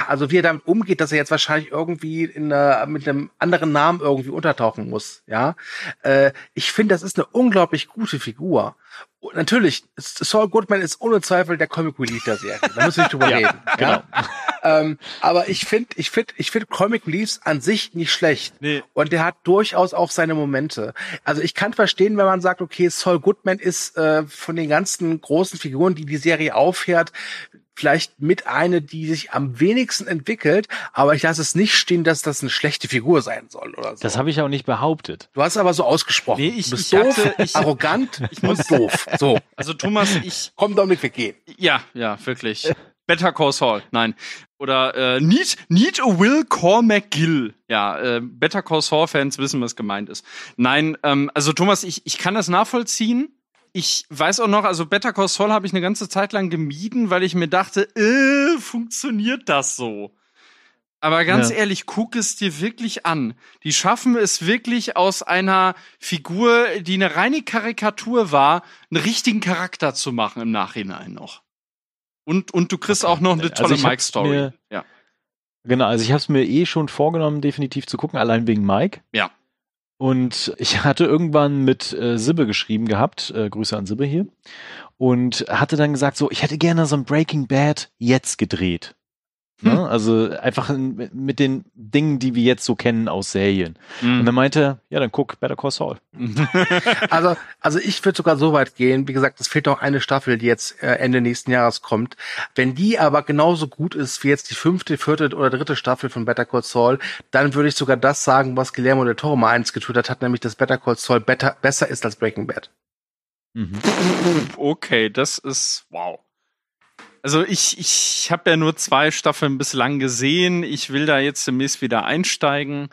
also wie er damit umgeht, dass er jetzt wahrscheinlich irgendwie in einer, mit einem anderen Namen irgendwie untertauchen muss, ja. Äh, ich finde, das ist eine unglaublich gute Figur. Und natürlich, Saul Goodman ist ohne Zweifel der Comic Relief der Serie. Da müssen wir nicht drüber reden. Ja? ähm, aber ich finde, ich finde, ich finde Comic Reliefs an sich nicht schlecht.
Nee.
Und der hat durchaus auch seine Momente. Also ich kann verstehen, wenn man sagt, okay, Saul Goodman ist äh, von den ganzen großen Figuren, die die Serie aufhört, vielleicht mit eine, die sich am wenigsten entwickelt, aber ich lasse es nicht stehen, dass das eine schlechte Figur sein soll oder so.
Das habe ich auch nicht behauptet.
du hast aber so ausgesprochen.
Nee, ich-
du bist
ich
doof,
hatte- ich-
arrogant und doof. So,
Also Thomas, ich,
komm Dominik, wir gehen.
ja, ja, wirklich. Better Call Saul, nein. Oder äh, Need, Need a Will Call McGill. Ja, äh, Better Call Saul-Fans wissen, was gemeint ist. Nein, ähm, also Thomas, ich, ich kann das nachvollziehen. Ich weiß auch noch, also Better Call Saul habe ich eine ganze Zeit lang gemieden, weil ich mir dachte, äh, funktioniert das so? Aber ganz
Ja.
ehrlich, guck es dir wirklich an. Die schaffen es wirklich aus einer Figur, die eine reine Karikatur war, einen richtigen Charakter zu machen im Nachhinein noch. Und, und du kriegst
Okay.
auch noch eine
Also
tolle
hab's
Mike-Story. Ja.
Genau, also ich habe es mir eh schon vorgenommen, definitiv zu gucken, allein wegen Mike.
Ja.
Und ich hatte irgendwann mit äh, Sibbe geschrieben gehabt, äh, Grüße an Sibbe hier, und hatte dann gesagt, so, ich hätte gerne so ein Breaking Bad jetzt gedreht.
Hm.
Ne? Also einfach in, mit den Dingen, die wir jetzt so kennen aus Serien. Und dann meinte er, ja, dann guck Better Call Saul.
Also, also ich würde sogar so weit gehen, wie gesagt, es fehlt noch eine Staffel, die jetzt äh, Ende nächsten Jahres kommt. Wenn die aber genauso gut ist wie jetzt die fünfte, vierte oder dritte Staffel von Better Call Saul, dann würde ich sogar das sagen, was Guillermo del Toro mal eins getwittert hat, nämlich dass Better Call Saul better, besser ist als Breaking Bad.
Mhm.
Okay, das ist wow. Also ich, ich habe ja nur zwei Staffeln bislang gesehen. Ich will da jetzt demnächst wieder einsteigen.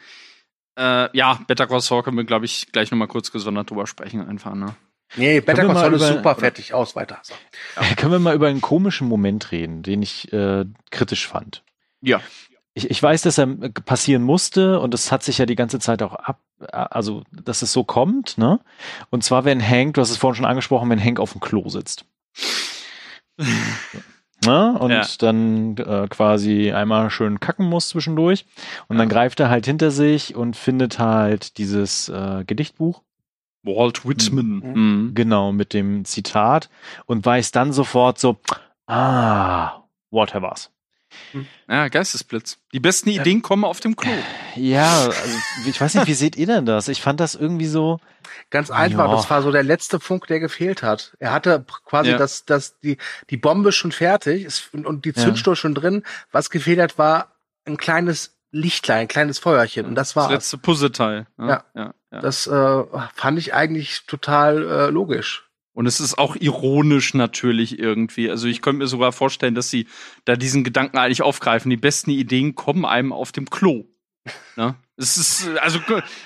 Äh, ja, Better Call Saul können wir, glaube ich, gleich nochmal kurz gesondert drüber sprechen einfach, ne?
Nee, Better Call Saul ist
über-
super fertig aus, weiter. So.
Können wir mal über einen komischen Moment reden, den ich äh, kritisch fand.
Ja.
Ich, ich weiß, dass er äh, passieren musste und es hat sich ja die ganze Zeit auch ab, also dass es so kommt, ne? Und zwar, wenn Hank, du hast es vorhin schon angesprochen, wenn Hank auf dem Klo sitzt. Ne? Und
Ja.
dann äh, quasi einmal schön kacken muss zwischendurch. Und dann greift er halt hinter sich und findet halt dieses äh, Gedichtbuch.
Walt Whitman.
Mhm.
Mhm.
Genau, mit dem Zitat und weiß dann sofort so, ah, Walter war's.
Ja, Geistesblitz. Die besten Ideen kommen auf dem Klo.
Ja, also ich weiß nicht, wie seht ihr denn das? Ich fand das irgendwie so,
Ganz einfach,
Ja.
das war so der letzte Funk, der gefehlt hat. Er hatte quasi
Ja.
das, das, die, die Bombe schon fertig ist, und, und die
Ja.
Zündstoff schon drin. Was gefehlt hat, war ein kleines Lichtlein, ein kleines Feuerchen. Und das
Das
war's.
letzte Puzzleteil.
Ja.
ja, ja.
Das äh, fand ich eigentlich total äh, logisch.
Und es ist auch ironisch natürlich irgendwie. Also ich könnte mir sogar vorstellen, dass sie da diesen Gedanken eigentlich aufgreifen. Die besten Ideen kommen einem auf dem Klo. Ne? Es ist, also,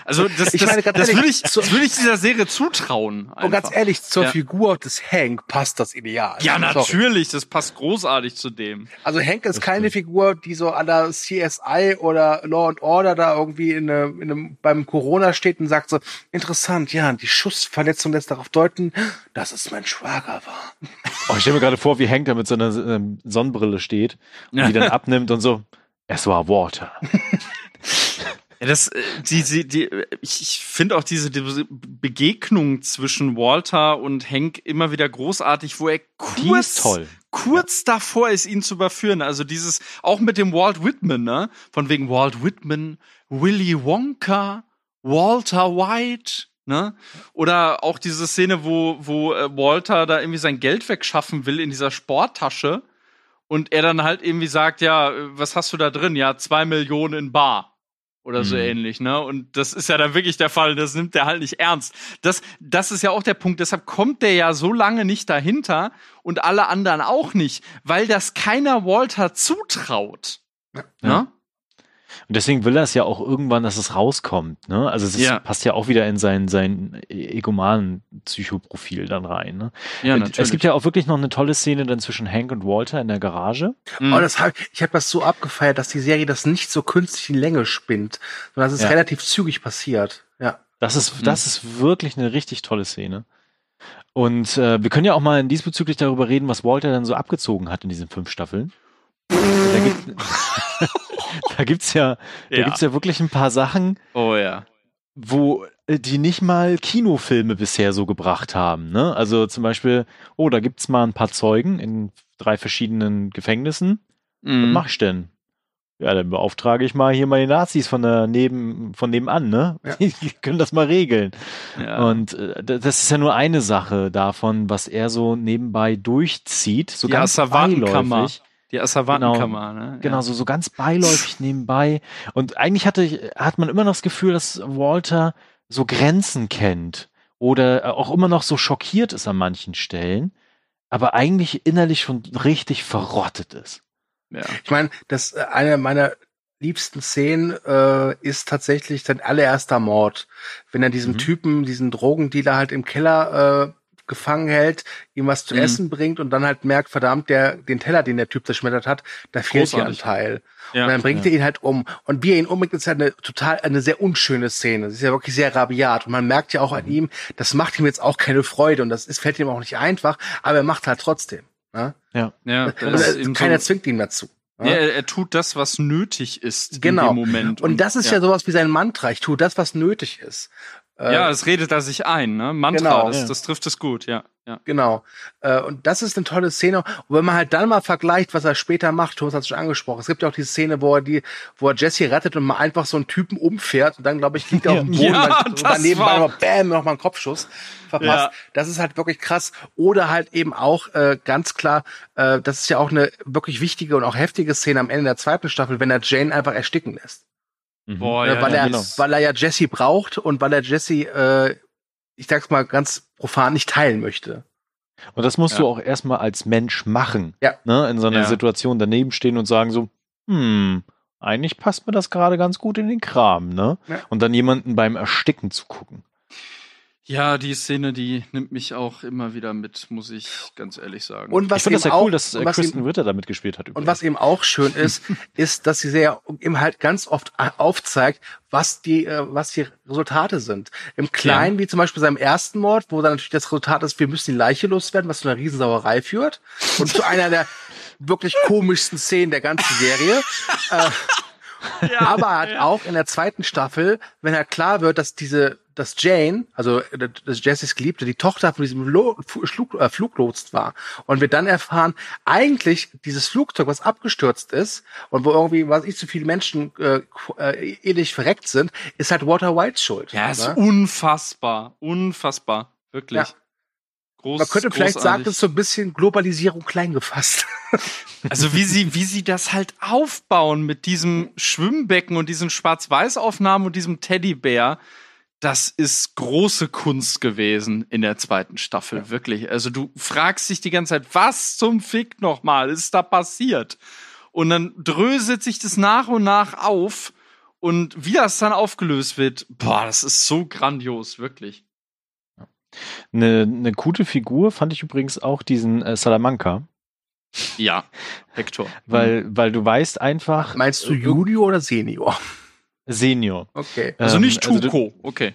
also das,
Ich
das,
meine, ganz
das,
ehrlich,
will ich,
so-
das will ich dieser Serie zutrauen.
Und ganz
einfach.
ehrlich, zur
Ja.
Figur des Hank passt das ideal.
Ja,
Sorry.
natürlich, das passt großartig zu dem.
Also Hank ist
Das
keine
stimmt.
Figur, die so an der CSI oder Law and Order da irgendwie in, eine, in einem, beim Corona steht und sagt so, interessant, ja, die Schussverletzung lässt darauf deuten, dass es mein Schwager war.
oh, ich stelle mir gerade vor, wie Hank da mit so einer Sonnenbrille steht und die dann abnimmt und so, es war Walter.
Ja, das, äh, die, die, die, ich, finde auch diese, diese Begegnung zwischen Walter und Hank immer wieder großartig, wo er kurz, kurz davor ist, ihn zu überführen. Also dieses, auch mit dem Walt Whitman, ne? Von wegen Walt Whitman, Willy Wonka, Walter White, ne? Oder auch diese Szene, wo, wo äh, Walter da irgendwie sein Geld wegschaffen will in dieser Sporttasche und er dann halt irgendwie sagt, ja, äh, was hast du da drin? Ja, zwei Millionen in Bar. Oder so
Mhm.
ähnlich, ne? Und das ist ja dann wirklich der Fall, das nimmt der halt nicht ernst. Das, das ist ja auch der Punkt, deshalb kommt der ja so lange nicht dahinter und alle anderen auch nicht, weil das keiner Walter zutraut.
Ja.
Ne?
Und deswegen will er es ja auch irgendwann, dass es rauskommt. Ne? Also es ist,
Ja.
passt ja auch wieder in sein, sein egomanen Psychoprofil dann rein. Ne?
Ja, natürlich.
es gibt ja auch wirklich noch eine tolle Szene dann zwischen Hank und Walter in der Garage.
Mhm.
Oh, das hab, ich habe das so abgefeiert, dass die Serie das nicht so künstlich in Länge spinnt, sondern dass es
Ja.
relativ zügig passiert. Ja.
Das ist, das ist wirklich eine richtig tolle Szene. Und äh, wir können ja auch mal diesbezüglich darüber reden, was Walter dann so abgezogen hat in diesen fünf Staffeln. Da, gibt, da gibt's ja, da
Ja.
gibt's ja wirklich ein paar Sachen,
oh ja.
wo äh, die nicht mal Kinofilme bisher so gebracht haben. Ne? Also zum Beispiel, oh, da gibt's mal ein paar Zeugen in drei verschiedenen Gefängnissen. Was
Mhm.
mach ich denn? Ja, dann beauftrage ich mal hier mal die Nazis von der neben, von nebenan, ne?
Ja.
Die können das mal regeln.
Ja.
Und äh, das ist ja nur eine Sache davon, was er so nebenbei durchzieht, so
Die
ganz beiläufig.
Die Asservatenkammer, ne?
Genau, so, so ganz beiläufig nebenbei. Und eigentlich hatte ich, hat man immer noch das Gefühl, dass Walter so Grenzen kennt oder äh, auch immer noch so schockiert ist an manchen Stellen, aber eigentlich innerlich schon richtig verrottet ist.
Ja.
Ich meine, das äh, eine meiner liebsten Szenen äh, ist tatsächlich sein allererster Mord, wenn er diesen
Mhm.
Typen, diesen Drogendealer halt im Keller äh, gefangen hält, ihm was zu
Mhm.
essen bringt und dann halt merkt, verdammt, der den Teller, den der Typ zerschmettert hat, da fehlt hier ein. Teil.
Ja.
Und dann bringt
Ja.
er ihn halt um. Und wie er ihn umbringt, ist halt eine total, eine sehr unschöne Szene. Das ist ja wirklich sehr rabiat. Und man merkt ja auch an ihm, das macht ihm jetzt auch keine Freude und das ist, fällt ihm auch nicht einfach, aber er macht halt trotzdem. Ne?
ja,
Und
das ist eben
keiner
so,
zwingt ihn dazu. ne?
ja, er, er tut das, was nötig ist
Genau.
in dem Moment.
Und das ist ja. sowas wie sein Mantra. Ich tue das, was nötig ist. Äh,
Ja, es redet er sich ein, ne? Mantra,
Genau.
das, das trifft es gut, ja. ja.
Genau. Äh, und das ist eine tolle Szene. Und wenn man halt dann mal vergleicht, was er später macht, Thomas hat es schon angesprochen. Es gibt ja auch die Szene, wo er die, wo er Jesse rettet und mal einfach so einen Typen umfährt und dann, glaube ich, liegt er auf dem Boden
Ja,
und daneben
war-
einmal Bäm, noch mal einen Kopfschuss verpasst.
Ja.
Das ist halt wirklich krass. Oder halt eben auch äh, ganz klar, äh, das ist ja auch eine wirklich wichtige und auch heftige Szene am Ende der zweiten Staffel, wenn er Jane einfach ersticken lässt.
Mhm.
Boah, ja,
weil,
ja,
er,
genau.
weil er ja Jesse braucht und weil er Jesse, äh, ich sag's mal ganz profan, nicht teilen möchte.
Und das musst
Ja.
du auch erstmal als Mensch machen.
Ja.
Ne? In so einer
Ja.
Situation daneben stehen und sagen so, hm, eigentlich passt mir das gerade ganz gut in den Kram, ne?
Ja.
Und dann jemanden beim Ersticken zu gucken.
Ja, die Szene, die nimmt mich auch immer wieder mit, muss ich ganz ehrlich sagen.
Und was
ich finde das
eben
ja
auch,
cool, dass äh, Kristen
eben,
Ritter damit gespielt hat.
und was eben auch schön ist, ist, dass sie sehr eben halt ganz oft aufzeigt, was die, äh, was die Resultate sind. Im Kleinen, wie zum Beispiel seinem ersten Mord, wo dann natürlich das Resultat ist, wir müssen die Leiche loswerden, was zu einer Riesensauerei führt. Und zu einer der wirklich komischsten Szenen der ganzen Serie. äh, aber halt auch in der zweiten Staffel, wenn halt klar wird, dass diese, dass Jane, also äh, dass Jessys Geliebte, die Tochter von diesem Lo Fu- Flug, äh, Fluglotst war. Und wir dann erfahren, eigentlich dieses Flugzeug, was abgestürzt ist und wo irgendwie, was ich, so viele Menschen äh, äh, ähnlich verreckt sind, ist halt Walter Whites Schuld.
ja, ist
ne?
unfassbar. Unfassbar. Wirklich.
Ja.
Groß,
Man könnte vielleicht sagen, das ist so ein bisschen Globalisierung klein gefasst.
Also wie sie, wie sie das halt aufbauen mit diesem Schwimmbecken und diesen Schwarz-Weiß-Aufnahmen und diesem Teddybär, das ist große Kunst gewesen in der zweiten Staffel, wirklich. Also du fragst dich die ganze Zeit, was zum Fick nochmal ist da passiert? Und dann dröselt sich das nach und nach auf und wie das dann aufgelöst wird, boah, das ist so grandios, wirklich.
Eine, eine gute Figur fand ich übrigens auch diesen äh, Salamanca,
Ja, Hector.
weil, weil du weißt einfach.
Meinst du
äh,
Junior oder Senior?
Senior.
Okay.
Also
Ähm,
nicht
also
Tuco, okay.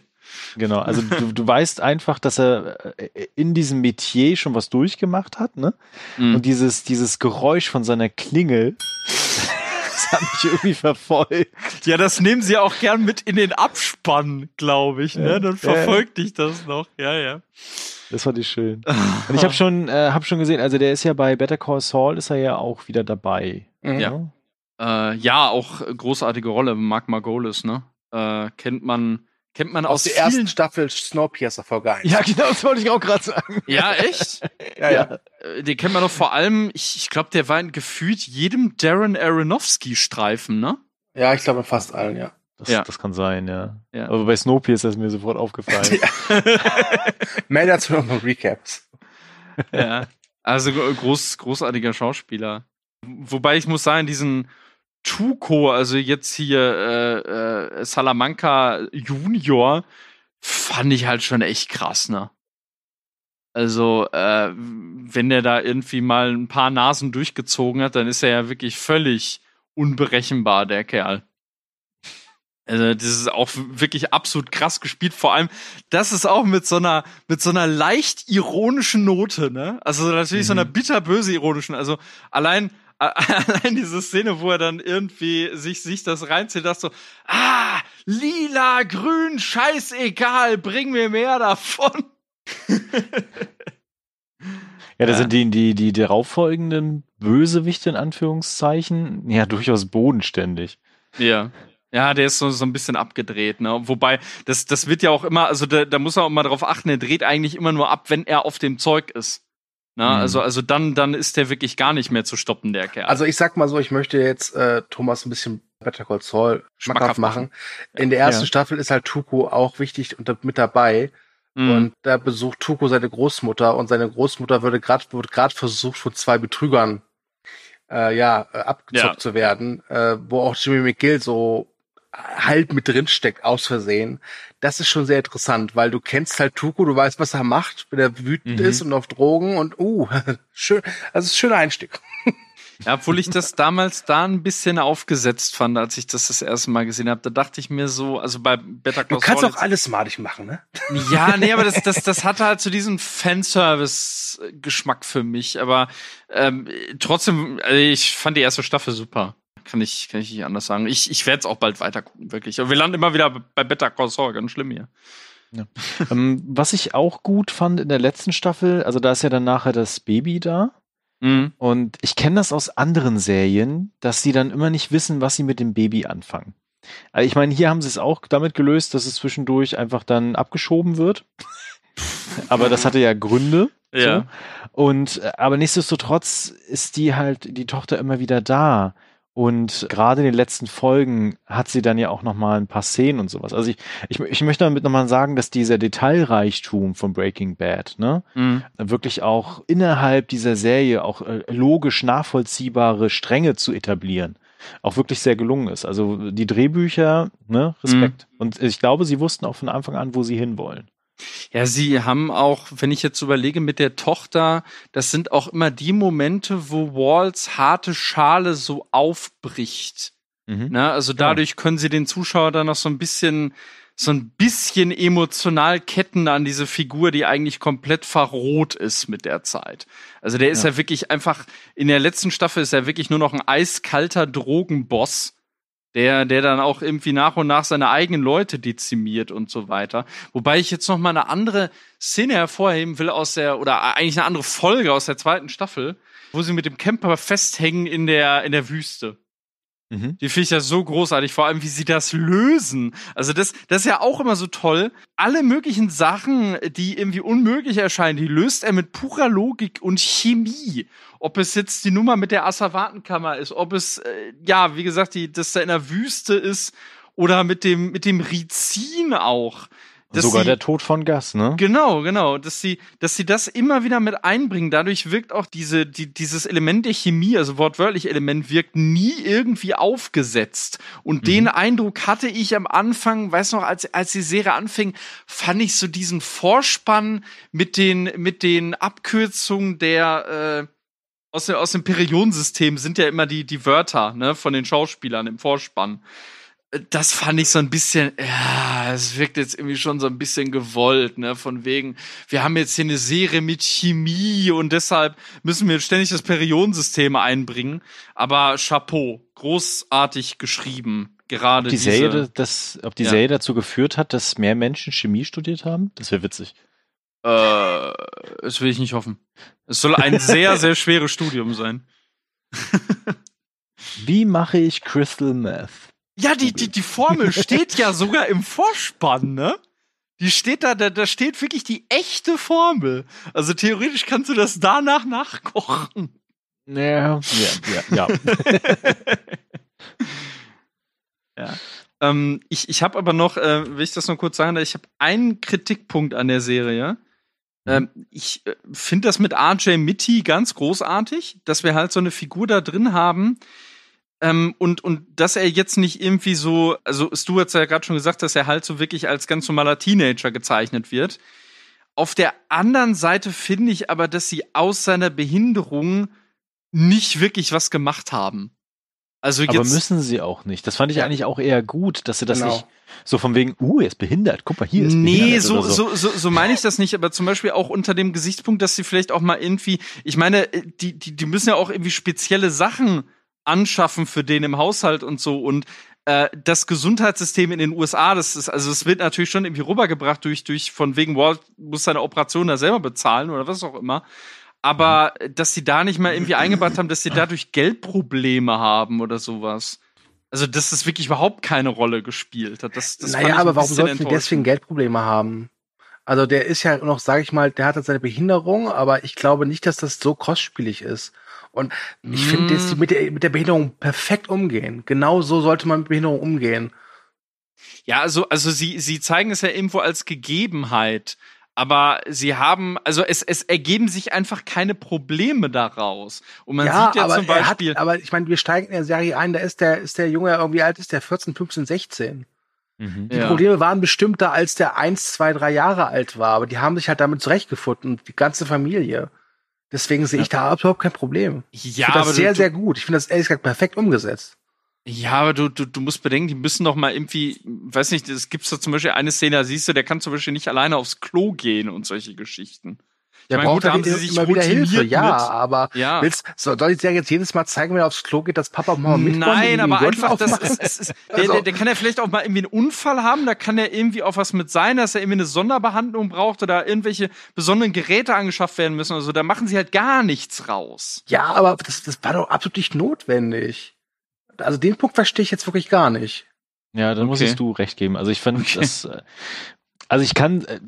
Genau, also du, du weißt einfach, dass er äh, in diesem Metier schon was durchgemacht hat, ne?
Mhm.
Und dieses, dieses Geräusch von seiner Klingel, das hat mich irgendwie verfolgt.
Ja, das nehmen sie auch gern mit in den Abspann, glaube ich. Ne?
Ja.
Dann verfolgt dich das noch. Ja, ja.
Das fand ich schön. Und ich habe schon, äh, hab schon gesehen, also der ist ja bei Better Call Saul, ist er ja auch wieder dabei.
Mhm.
Ja. Äh, ja, auch großartige Rolle, Mark Margolis, ne? Äh, kennt man, kennt man
Aus
aus,
der ersten
vielen.
Staffel Snowpiercer Folge 1.
Ja, genau, das wollte ich auch gerade sagen.
Ja, echt?
ja, ja.
Äh, Den kennt man doch vor allem, ich, ich glaube, der war in gefühlt jedem Darren Aronofsky-Streifen, ne?
Ja, ich glaube fast allen, ja.
Das,
Ja.
das kann sein, ja.
Ja.
Aber bei Snowpiercer ist mir sofort aufgefallen.
Mehr dazu noch mal Recaps.
ja. Also gro- groß, großartiger Schauspieler. Wobei ich muss sagen, diesen Tuco, also jetzt hier äh, äh, Salamanca Junior, fand ich halt schon echt krass, ne? Also, äh, wenn der da irgendwie mal ein paar Nasen durchgezogen hat, dann ist er ja wirklich völlig unberechenbar, der Kerl. Also, das ist auch wirklich absolut krass gespielt. Vor allem, das ist auch mit so einer, mit so einer leicht ironischen Note, ne? Also natürlich mhm. so einer bitterböse ironischen. Also allein, allein diese Szene, wo er dann irgendwie sich, sich das reinzieht, das so, ah, lila, grün, scheißegal, bring mir mehr davon.
ja, da ja. sind die, die, die darauffolgenden Bösewichte in Anführungszeichen ja durchaus bodenständig.
Ja. Ja, der ist so, so ein bisschen abgedreht, ne? Wobei, das, das wird ja auch immer, also da, da muss er auch mal drauf achten, er dreht eigentlich immer nur ab, wenn er auf dem Zeug ist. Na, ne? mhm. also, also dann, dann ist der wirklich gar nicht mehr zu stoppen, der Kerl.
Also ich sag mal so, ich möchte jetzt äh, Thomas ein bisschen Better Call Saul schmackhaft machen. In der ersten ja. Staffel ist halt Tuko auch wichtig und mit dabei. Mhm. Und da besucht Tuko seine Großmutter und seine Großmutter würde gerade wird gerade versucht von zwei Betrügern äh, ja äh, abgezockt ja. zu werden, äh, wo auch Jimmy McGill so halb mit drin steckt, aus Versehen. Das ist schon sehr interessant, weil du kennst halt Tuko, du weißt, was er macht, wenn er wütend mhm. ist und auf Drogen und uh, schön, also ist ein schöner Einstieg.
Ja, obwohl ich das damals da ein bisschen aufgesetzt fand, als ich das das erste Mal gesehen habe. Da dachte ich mir so, also bei Better
Call Du kannst auch alles madig machen, ne?
Ja, nee, aber das, das, das hatte halt so diesen Fanservice-Geschmack für mich. Aber ähm, trotzdem, also ich fand die erste Staffel super. Kann ich, kann ich nicht anders sagen. Ich, ich werde es auch bald weiter gucken, wirklich. Aber wir landen immer wieder bei Better Call Saul, ganz schlimm hier.
Ja. ähm, was ich auch gut fand in der letzten Staffel, also da ist ja dann nachher das Baby da. Mhm. Und ich kenne das aus anderen Serien, dass sie dann immer nicht wissen, was sie mit dem Baby anfangen. Also ich meine, hier haben sie es auch damit gelöst, dass es zwischendurch einfach dann abgeschoben wird. aber das hatte ja Gründe. Ja. So. Und äh, aber nichtsdestotrotz ist die halt die Tochter immer wieder da. Und gerade in den letzten Folgen hat sie dann ja auch noch mal ein paar Szenen und sowas. Also ich, ich, ich möchte damit nochmal sagen, dass dieser Detailreichtum von Breaking Bad, ne, mhm. wirklich auch innerhalb dieser Serie auch äh, logisch nachvollziehbare Stränge zu etablieren, auch wirklich sehr gelungen ist. Also die Drehbücher, ne, Respekt. Mhm. Und ich glaube, sie wussten auch von Anfang an, wo sie hinwollen.
Ja, sie haben auch, wenn ich jetzt überlege, mit der Tochter, das sind auch immer die Momente, wo Walls harte Schale so aufbricht. Mhm. Na, ne, also dadurch können sie den Zuschauer dann noch so ein bisschen, so ein bisschen emotional ketten an diese Figur, die eigentlich komplett verroht ist mit der Zeit. Also der ist ja. ja wirklich einfach, in der letzten Staffel ist er wirklich nur noch ein eiskalter Drogenboss der, der dann auch irgendwie nach und nach seine eigenen Leute dezimiert und so weiter. Wobei ich jetzt noch mal eine andere Szene hervorheben will aus der, oder eigentlich eine andere Folge aus der zweiten Staffel, wo sie mit dem Camper festhängen in der, in der Wüste. Mhm. Die finde ich ja so großartig, vor allem wie sie das lösen. Also das, das ist ja auch immer so toll. Alle möglichen Sachen, die irgendwie unmöglich erscheinen, die löst er mit purer Logik und Chemie. Ob es jetzt die Nummer mit der Asservatenkammer ist, ob es, äh, ja, wie gesagt, die, dass da in der Wüste ist oder mit dem, mit dem Rizin auch.
Sogar
sie,
der Tod von Gas, ne?
Genau, genau, dass sie, dass sie das immer wieder mit einbringen. Dadurch wirkt auch diese, die, dieses Element der Chemie, also wortwörtlich Element, wirkt nie irgendwie aufgesetzt. Und mhm. den Eindruck hatte ich am Anfang, weiß noch, als, als die Serie anfing, fand ich so diesen Vorspann mit den, mit den Abkürzungen der, äh, aus, aus dem Periodensystem sind ja immer die, die Wörter, ne, von den Schauspielern im Vorspann das fand ich so ein bisschen, ja, es wirkt jetzt irgendwie schon so ein bisschen gewollt, ne, von wegen, wir haben jetzt hier eine Serie mit Chemie und deshalb müssen wir ständig das Periodensystem einbringen. Aber Chapeau, großartig geschrieben. Gerade
ob die
diese,
Serie, das, ob die ja. Serie dazu geführt hat, dass mehr Menschen Chemie studiert haben, das wäre witzig.
Äh, das will ich nicht hoffen. Es soll ein sehr, sehr schweres Studium sein.
Wie mache ich Crystal Meth?
Ja, die, die, die Formel steht ja sogar im Vorspann, ne? Die steht da, da, da steht wirklich die echte Formel. Also theoretisch kannst du das danach nachkochen.
Ja, ja, ja, ja.
ja. Ähm, ich ich habe aber noch, äh, will ich das noch kurz sagen, ich habe einen Kritikpunkt an der Serie. Mhm. Ähm, ich äh, finde das mit RJ Mitty ganz großartig, dass wir halt so eine Figur da drin haben, Ähm, und, und dass er jetzt nicht irgendwie so, also Stu hat ja gerade schon gesagt, dass er halt so wirklich als ganz normaler Teenager gezeichnet wird. Auf der anderen Seite finde ich aber, dass sie aus seiner Behinderung nicht wirklich was gemacht haben. Also jetzt,
Aber müssen sie auch nicht. Das fand ich
Ja.
eigentlich auch eher gut, dass sie das
Genau.
nicht so von wegen, uh, er ist behindert, guck mal, hier ist
Nee,
behindert
so,
oder
so, so, so meine ich das nicht, aber zum Beispiel auch unter dem Gesichtspunkt, dass sie vielleicht auch mal irgendwie, ich meine, äh, die, die, die müssen ja auch irgendwie spezielle Sachen anschaffen für den im Haushalt und so und äh, das Gesundheitssystem in den USA, das ist, also es wird natürlich schon irgendwie rübergebracht durch, durch von wegen Walt muss seine Operation da selber bezahlen oder was auch immer. Aber dass sie da nicht mal irgendwie eingebaut haben, dass sie dadurch Geldprobleme haben oder sowas. Also, dass das wirklich überhaupt keine Rolle gespielt hat. Das, das
naja, aber warum sollten die deswegen Geldprobleme haben? Also der ist ja noch, sage ich mal, der hat halt seine Behinderung, aber ich glaube nicht, dass das so kostspielig ist. Und ich finde, dass die mit der, mit der Behinderung perfekt umgehen. Genau so sollte man mit Behinderung umgehen.
Ja, also, also sie, sie zeigen es ja irgendwo als Gegebenheit. Aber sie haben, also es, es ergeben sich einfach keine Probleme daraus. Und man
ja,
sieht ja zum
er hat,
Beispiel.
aber ich meine, wir steigen in der Serie ein, da ist der, ist der Junge irgendwie alt, ist der 14, 15, 16.
Mhm.
Die
Ja.
Probleme waren bestimmt da, als der eins, zwei, drei Jahre alt war, aber die haben sich halt damit zurechtgefunden, und die ganze Familie. Deswegen sehe ich da überhaupt kein Problem. Ich
ja,
finde
aber
das sehr,
du,
sehr gut. Ich finde das ehrlich gesagt perfekt umgesetzt.
Ja, aber du, du, du musst bedenken, die müssen doch mal irgendwie, weiß nicht, es gibt da zum Beispiel eine Szene, da siehst du, der kann zum Beispiel nicht alleine aufs Klo gehen und solche Geschichten. Ich
Der
meine,
braucht
gut, da haben sie sich
immer wieder Hilfe, ja,
mit.
aber
Ja.
willst, so, soll die Serie jetzt jedes Mal zeigen, wenn er aufs Klo geht, dass Papa und Mama mitkommen?
Nein, aber einfach, das ist, ist, ist der,
Also-
der, der kann ja vielleicht auch mal irgendwie einen Unfall haben, da kann er irgendwie auch was mit sein, dass er irgendwie eine Sonderbehandlung braucht oder irgendwelche besonderen Geräte angeschafft werden müssen. Also da machen sie halt gar nichts raus.
Ja, aber das, das war doch absolut nicht notwendig. Also den Punkt verstehe ich jetzt wirklich gar nicht.
Ja, dann
Okay.
musst du recht geben. Also ich fand
Okay.
das, äh, also ich kann, äh,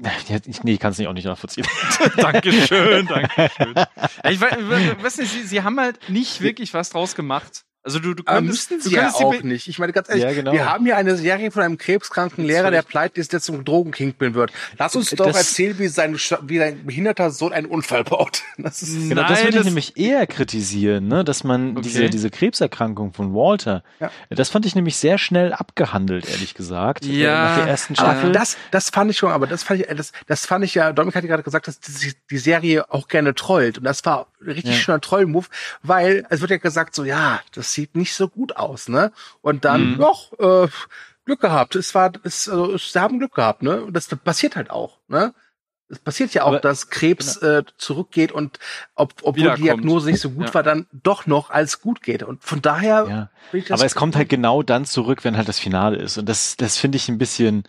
ich, nee, ich kann es nicht auch nicht nachvollziehen.
Dankeschön, Dankeschön. Ja, ich weiß, ich weiß nicht, sie, sie haben halt nicht wirklich was draus gemacht. Also du, du
Aber
könntest,
müssten
du
sie ja auch nicht. Ich meine, ganz ehrlich,
Ja, genau.
wir haben hier eine Serie von einem krebskranken Lehrer, der pleite ist, der zum Drogenkingpin wird. Lass uns doch
Das-
erzählen, wie sein, wie sein behinderter Sohn einen Unfall baut. Das ist,
Genau, das würde ich nämlich eher kritisieren, ne? dass man
Okay.
diese, diese Krebserkrankung von Walter,
Ja.
das fand ich nämlich sehr schnell abgehandelt, ehrlich gesagt. äh,
Ja,
Nach der ersten
aber
Staffel.
das, das fand ich schon, aber das fand ich, das, das fand ich ja, Dominik hat ja gerade gesagt, dass die, die Serie auch gerne trollt. Und das war ein richtig
Ja.
schöner Troll-Move, weil es wird ja gesagt, so, ja, das sieht nicht so gut aus, ne? Und dann,
Mhm.
doch, äh, Glück gehabt. Es war, es, also, es, sie haben Glück gehabt, ne? Und das passiert halt auch, ne? Es passiert ja auch,
Aber-
dass Krebs äh, zurückgeht und ob, obwohl die. Diagnose nicht so gut
Ja.
war, dann doch noch als gut geht. Und von daher,
ja.
finde ich das
Aber es kommt halt genau dann zurück, wenn halt das Finale ist. Und das, das finde ich ein bisschen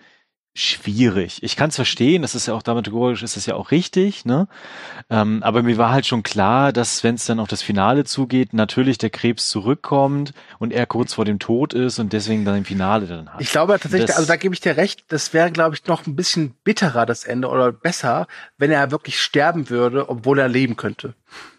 schwierig. Ich kann es verstehen, das ist ja auch dramaturgisch, ist es ja auch richtig, ne? Ähm, aber mir war halt schon klar, dass wenn es dann auf das Finale zugeht, natürlich der Krebs zurückkommt und er kurz vor dem Tod ist und deswegen dann im Finale dann hat.
Ich glaube tatsächlich,
Das-
also da gebe ich dir recht, das wäre, glaube ich, noch ein bisschen bitterer, das Ende, oder besser, wenn er wirklich sterben würde, obwohl er leben könnte.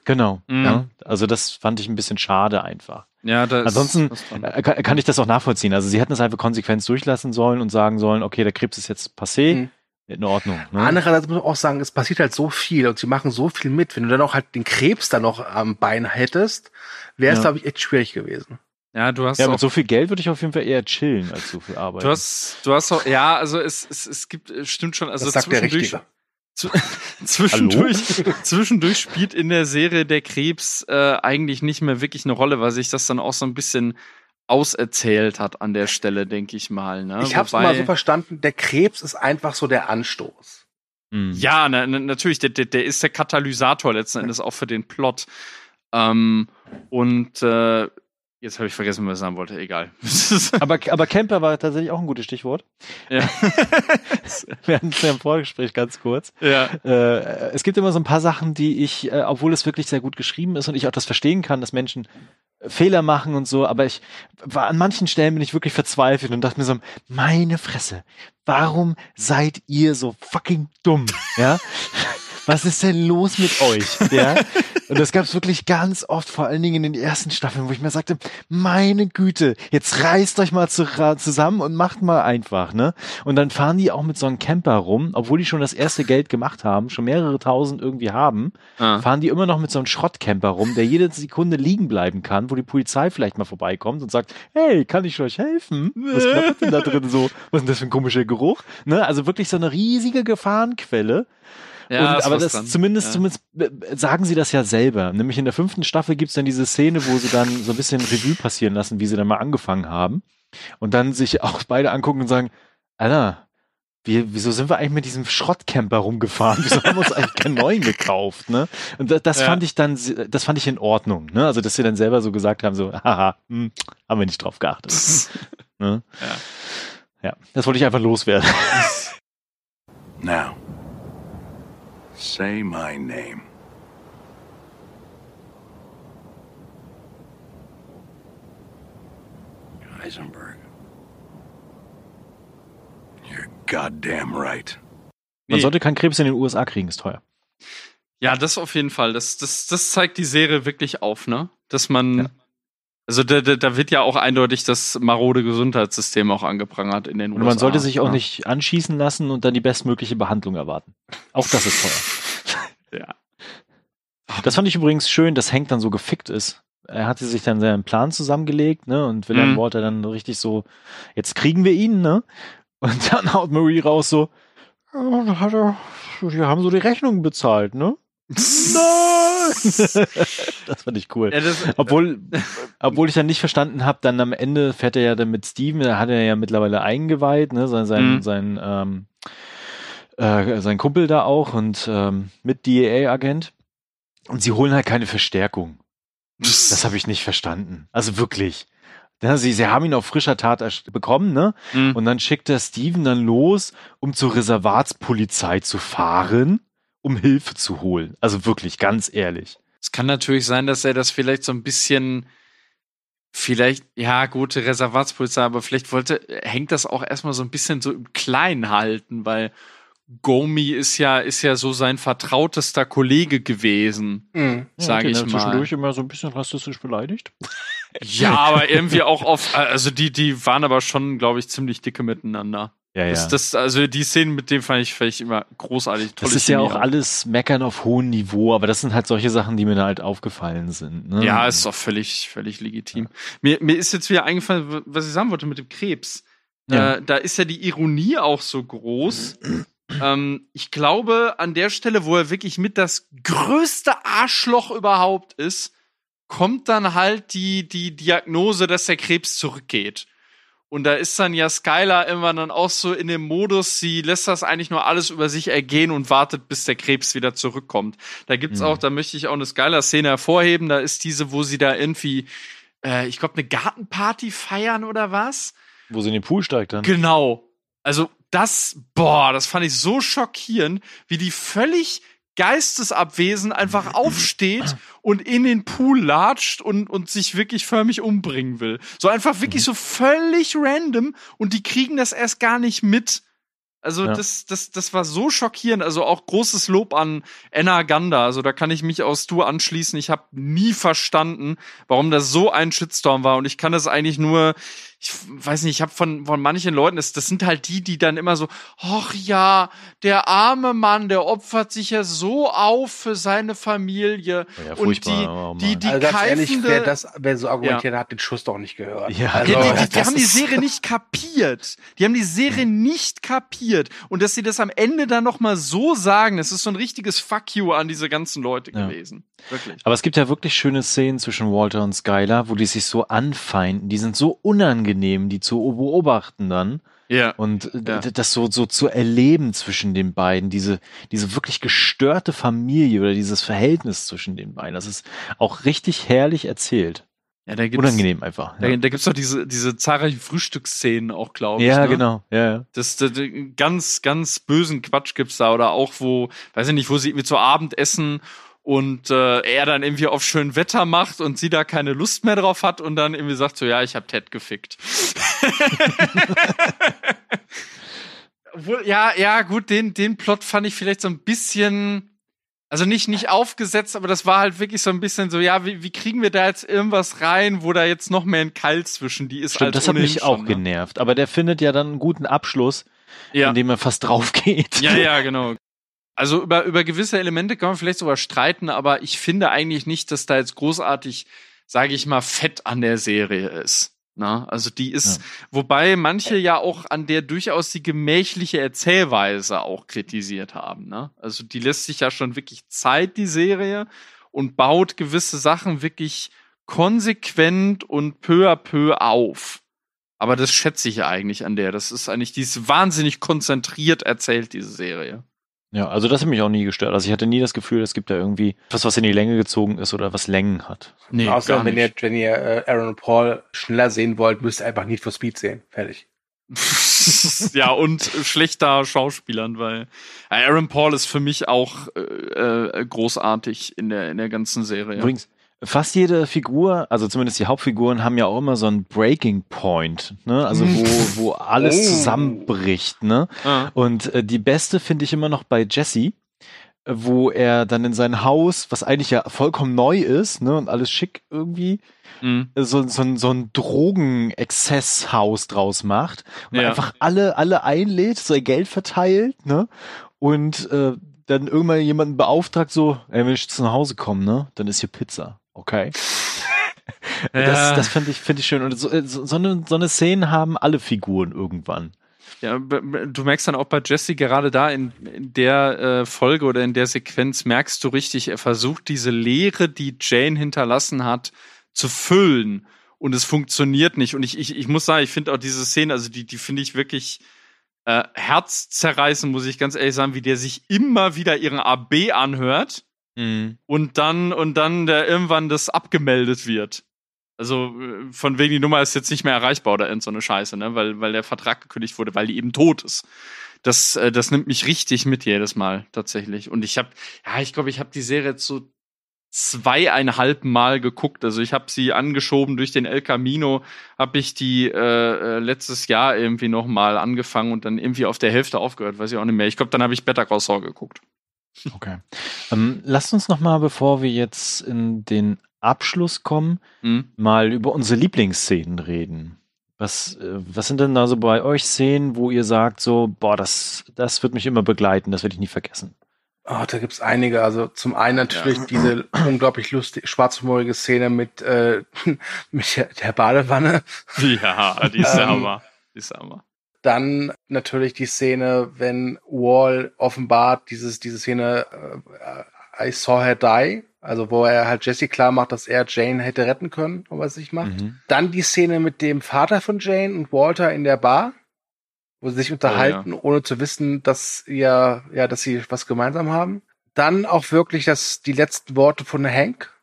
Genau.
Mhm.
Ja? Also das fand ich ein bisschen schade einfach.
Ja, da ist
Ansonsten
dran.
äh, kann, ich das auch nachvollziehen. Also sie hätten es einfach konsequent durchlassen sollen und sagen sollen, okay, der Krebs ist jetzt passé,
Mhm.
in Ordnung. Ne?
Andererseits muss man auch sagen, es passiert halt so viel und sie machen so viel mit. Wenn du dann auch halt den Krebs dann noch am Bein hättest, wäre es,
Ja.
glaube ich, echt schwierig gewesen.
ja, du hast
Ja,
auch
mit so viel Geld würde ich auf jeden Fall eher chillen als so viel Arbeit.
Du hast, du hast auch, ja, also es, es, es gibt, es stimmt schon, also
das sagt der Richtige.
zwischendurch, zwischendurch spielt in der Serie der Krebs äh, eigentlich nicht mehr wirklich eine Rolle, weil sich das dann auch so ein bisschen auserzählt hat an der Stelle, denke ich mal. Ne?
Ich habe es mal so verstanden, der Krebs ist einfach so der Anstoß.
Mhm.
Ja, na, na, natürlich, der, der, der ist der Katalysator letzten Endes auch für den Plot. Ähm, und äh, jetzt habe ich vergessen, was ich sagen wollte, egal.
Aber, aber Camper war tatsächlich auch ein gutes Stichwort.
ja.
Wir hatten es ja im Vorgespräch ganz kurz.
ja.
Äh, es gibt immer so ein paar Sachen, die ich, äh, obwohl es wirklich sehr gut geschrieben ist und ich auch das verstehen kann, dass Menschen äh, Fehler machen und so, aber ich war an manchen Stellen bin ich wirklich verzweifelt und dachte mir so, meine Fresse, warum seid ihr so fucking dumm? Ja? was ist denn los mit euch? Ja? Und das gab es wirklich ganz oft, vor allen Dingen in den ersten Staffeln, wo ich mir sagte, meine Güte, jetzt reißt euch mal zu, zusammen und macht mal einfach, ne? Und dann fahren die auch mit so einem Camper rum, obwohl die schon das erste Geld gemacht haben, schon mehrere tausend irgendwie haben,
Ah.
fahren die immer noch mit so einem Schrottcamper rum, der jede Sekunde liegen bleiben kann, wo die Polizei vielleicht mal vorbeikommt und sagt, hey, kann ich euch helfen? Was macht denn da drin so? Was ist denn das für ein komischer Geruch? Ne? Also wirklich so eine riesige Gefahrenquelle.
Ja,
und, aber das
dran.
zumindest,
Ja.
zumindest äh, sagen sie das ja selber. Nämlich in der fünften Staffel gibt's dann diese Szene, wo sie dann so ein bisschen Revue passieren lassen, wie sie dann mal angefangen haben. Und dann sich auch beide angucken und sagen, Alter, wir, wieso sind wir eigentlich mit diesem Schrottcamper rumgefahren? Wieso haben wir uns eigentlich keinen neuen gekauft? Ne? Und das, das
Ja.
fand ich dann, das fand ich in Ordnung. Ne? Also, dass sie dann selber so gesagt haben, so, haha, hm, haben wir nicht drauf geachtet. ne?
Ja.
ja, das wollte ich einfach loswerden.
Now, say my name. Heisenberg. You're goddamn right.
Man
Nee.
sollte keinen Krebs in den USA kriegen, ist teuer.
Ja, das auf jeden Fall. Das, das, das zeigt die Serie wirklich auf, ne? Dass man,
Ja.
Also da, da, da wird ja auch eindeutig das marode Gesundheitssystem auch angeprangert in den
Und
USA.
man sollte sich auch
ne?
nicht anschießen lassen und dann die bestmögliche Behandlung erwarten. Auch das ist teuer.
Ja.
Das fand ich übrigens schön, dass Hank dann so gefickt ist. Er hatte sich dann seinen Plan zusammengelegt, ne? Und William
Mhm.
Walter dann richtig so, jetzt kriegen wir ihn, ne? Und dann haut Marie raus so, ja, dann hat er, wir haben so die Rechnung bezahlt, ne? Nein! das fand ich cool.
Ja, das,
Obwohl, obwohl ich dann nicht verstanden habe, dann am Ende fährt er ja dann mit Steven, da hat er ja mittlerweile eingeweiht, ne, sein, sein,
Mhm.
sein, ähm, äh, sein Kumpel da auch und ähm, mit DEA-Agent. Und sie holen halt keine Verstärkung. Das habe ich nicht verstanden. Also wirklich. Ja, sie, sie haben ihn auf frischer Tat bekommen, ne?
Mhm.
Und dann schickt der Steven dann los, um zur Reservatspolizei zu fahren, um Hilfe zu holen. Also wirklich, ganz ehrlich.
Es kann natürlich sein, dass er das vielleicht so ein bisschen, vielleicht, ja, gute Reservatspolizei, aber vielleicht wollte, hängt das auch erstmal so ein bisschen so im Kleinen halten, weil Gomi ist ja, ist ja so sein vertrautester Kollege gewesen,
Mhm.
sage
den
ich
er
mal.
zwischendurch immer so ein bisschen rassistisch beleidigt.
Ja, aber irgendwie auch auf, also die, die waren aber schon, glaube ich, ziemlich dicke miteinander.
Ja, ja.
Das, das, also die Szenen mit dem fand ich, ich immer großartig.
Das ist ja
Chemie
auch alles Meckern auf hohem Niveau, aber das sind halt solche Sachen, die mir da halt aufgefallen sind. Ne?
Ja, ist doch völlig, völlig legitim. Mir, mir ist jetzt wieder eingefallen, was ich sagen wollte mit dem Krebs.
Ja.
Äh, da ist ja die Ironie auch so groß. ähm, ich glaube, an der Stelle, wo er wirklich mit das größte Arschloch überhaupt ist, kommt dann halt die, die Diagnose, dass der Krebs zurückgeht. Und da ist dann ja Skylar immer dann auch so in dem Modus, sie lässt das eigentlich nur alles über sich ergehen und wartet, bis der Krebs wieder zurückkommt. Da gibt's
Mhm.
auch, da möchte ich auch eine Skylar-Szene hervorheben. Da ist diese, wo sie da irgendwie, äh, ich glaube, eine Gartenparty feiern oder was?
Wo sie in den Pool steigt dann.
Genau. Also das, boah, das fand ich so schockierend, wie die völlig geistesabwesend einfach aufsteht und in den Pool latscht und, und sich wirklich förmlich umbringen will. So einfach wirklich so völlig random und die kriegen das erst gar nicht mit. Also
Ja.
das, das, das war so schockierend. Also auch großes Lob an Anna Ganda. Also da kann ich mich aus du anschließen. Ich habe nie verstanden, warum das so ein Shitstorm war. Und ich kann das eigentlich nur, ich weiß nicht, ich habe von, von manchen Leuten, das, das sind halt die, die dann immer so, ach ja, der arme Mann, der opfert sich ja so auf für seine Familie.
Ja,
und
furchtbar,
die,
oh Mann.
die, die
also ganz ehrlich,
keifende,
wer das, wer so argumentiert, hat den Schuss doch nicht gehört.
Ja,
also,
ja, die, die, die haben die Serie nicht kapiert. Die haben die Serie nicht kapiert. Und dass sie das am Ende dann noch mal so sagen, das ist so ein richtiges Fuck you an diese ganzen Leute
Ja.
gewesen. Wirklich.
Aber es gibt ja wirklich schöne Szenen zwischen Walter und Skylar, wo die sich so anfeinden. Die sind so unangenehm, die zu beobachten dann.
Ja.
Und äh,
Ja.
das so, so zu erleben zwischen den beiden, diese, diese wirklich gestörte Familie oder dieses Verhältnis zwischen den beiden, das ist auch richtig herrlich erzählt.
Ja, da gibt's,
Unangenehm einfach.
Da,
Ja,
da gibt's doch diese, diese zahlreichen Frühstücksszenen auch, glaube ich.
ja
ne?
genau. Ja, ja.
Das, das, das ganz, ganz bösen Quatsch gibt's da oder auch wo, weiß ich nicht, wo sie irgendwie zu Abend essen und äh, er dann irgendwie auf schön Wetter macht und sie da keine Lust mehr drauf hat und dann irgendwie sagt so, ja, ich hab Ted gefickt. Obwohl, ja, ja, gut, den, den Plot fand ich vielleicht so ein bisschen, Also nicht, nicht aufgesetzt, aber das war halt wirklich so ein bisschen so, ja, wie, wie kriegen wir da jetzt irgendwas rein, wo da jetzt noch mehr ein Keil zwischen die ist?
Stimmt,
als
das hat mich auch
ne?
genervt. Aber der findet ja dann einen guten Abschluss,
Ja.
indem er fast drauf geht.
Ja, ja, genau. Also über, über gewisse Elemente kann man vielleicht sogar streiten, aber ich finde eigentlich nicht, dass da jetzt großartig, sage ich mal, Fett an der Serie ist. Na, also die ist, wobei manche ja auch an der durchaus die gemächliche Erzählweise auch kritisiert haben. Ne? Also die lässt sich ja schon wirklich Zeit, die Serie, und baut gewisse Sachen wirklich konsequent und peu à peu auf. Aber das schätze ich ja eigentlich an der. Das ist eigentlich, die ist wahnsinnig konzentriert erzählt, diese Serie.
Ja, also das hat mich auch nie gestört. Also ich hatte nie das Gefühl, es gibt da irgendwie was, was in die Länge gezogen ist oder was Längen hat.
Nee,
Außer wenn ihr, wenn ihr äh, Aaron und Paul schneller sehen wollt, müsst ihr einfach Need for Speed sehen. Fertig.
ja, und schlechter Schauspielern, weil Aaron Paul ist für mich auch äh, äh, großartig in der, in der ganzen Serie.
Übrigens, fast jede Figur, also zumindest die Hauptfiguren, haben ja auch immer so einen Breaking Point, ne? Also wo, wo alles
Oh.
zusammenbricht, ne?
Ja.
Und äh, die beste finde ich immer noch bei Jesse, wo er dann in sein Haus, was eigentlich ja vollkommen neu ist, ne? Und alles schick irgendwie,
Mhm.
äh, so, so, ein- so ein Drogenexzesshaus draus macht und
Ja.
einfach alle, alle einlädt, so ihr Geld verteilt, ne? Und äh, dann irgendwann jemanden beauftragt, so, ey, wenn ich zu Hause komme, ne, dann ist hier Pizza, okay? Das, das finde ich, finde ich schön. Und so, äh, so, so, eine, so eine Szene haben alle Figuren irgendwann.
Ja, du merkst dann auch bei Jesse gerade da in, in der äh, Folge oder in der Sequenz merkst du richtig, er versucht diese Leere, die Jane hinterlassen hat, zu füllen und es funktioniert nicht. Und ich, ich, ich muss sagen, ich finde auch diese Szene, also die, die finde ich wirklich äh, herzzerreißend, muss ich ganz ehrlich sagen, wie der sich immer wieder ihren AB anhört und dann und dann der irgendwann das abgemeldet wird. Also äh, von wegen die Nummer ist jetzt nicht mehr erreichbar oder irgend so eine Scheiße, ne? Weil weil der Vertrag gekündigt wurde, weil die eben tot ist. Das äh, das nimmt mich richtig mit jedes Mal tatsächlich. Und ich habe ja, ich glaube, ich habe die Serie jetzt so zweieinhalb Mal geguckt. Also ich habe sie angeschoben durch den El Camino, habe ich die äh, äh, letztes Jahr irgendwie noch mal angefangen und dann irgendwie auf der Hälfte aufgehört, weiß ich auch nicht mehr. Ich glaube, dann habe ich Better Call Saul geguckt.
Okay. Ähm, lasst uns noch mal, bevor wir jetzt in den Abschluss kommen,
Hm?
mal über unsere Lieblingsszenen reden. Was, äh, was sind denn da so bei euch Szenen, wo ihr sagt, so, boah, das, das wird mich immer begleiten, das werde ich nie vergessen?
Oh, da gibt's einige. Also zum einen natürlich diese unglaublich lustige, schwarzhumorige Szene mit, äh, mit der, der Badewanne.
Ja, die ist der
Ähm,
Hammer. Die ist der Hammer.
Dann natürlich die Szene, wenn Wall offenbart, dieses, diese Szene äh, I saw her die, also wo er halt Jesse klar macht, dass er Jane hätte retten können, und was ich macht.
Mhm.
Dann die Szene mit dem Vater von Jane und Walter in der Bar, wo sie sich unterhalten, ohne zu wissen, dass ihr, ja, dass sie was gemeinsam haben. Dann auch wirklich das, die letzten Worte von Hank.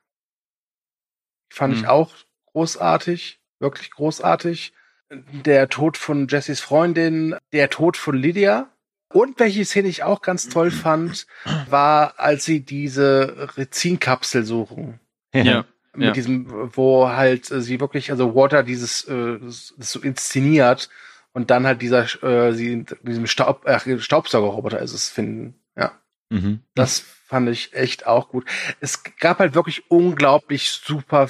Fand
Mhm.
ich auch großartig, wirklich großartig. Der Tod von Jessys Freundin, der Tod von Lydia. Und welche Szene ich auch ganz toll fand, war, als sie diese Rezinkapsel suchen
Ja.
mit
Ja.
diesem, wo halt äh, sie wirklich, also Water dieses äh, so inszeniert und dann halt dieser äh, sie in diesem Staub, äh, Staubsaugerroboter ist es finden. Ja,
Mhm.
das fand ich echt auch gut. Es gab halt wirklich unglaublich super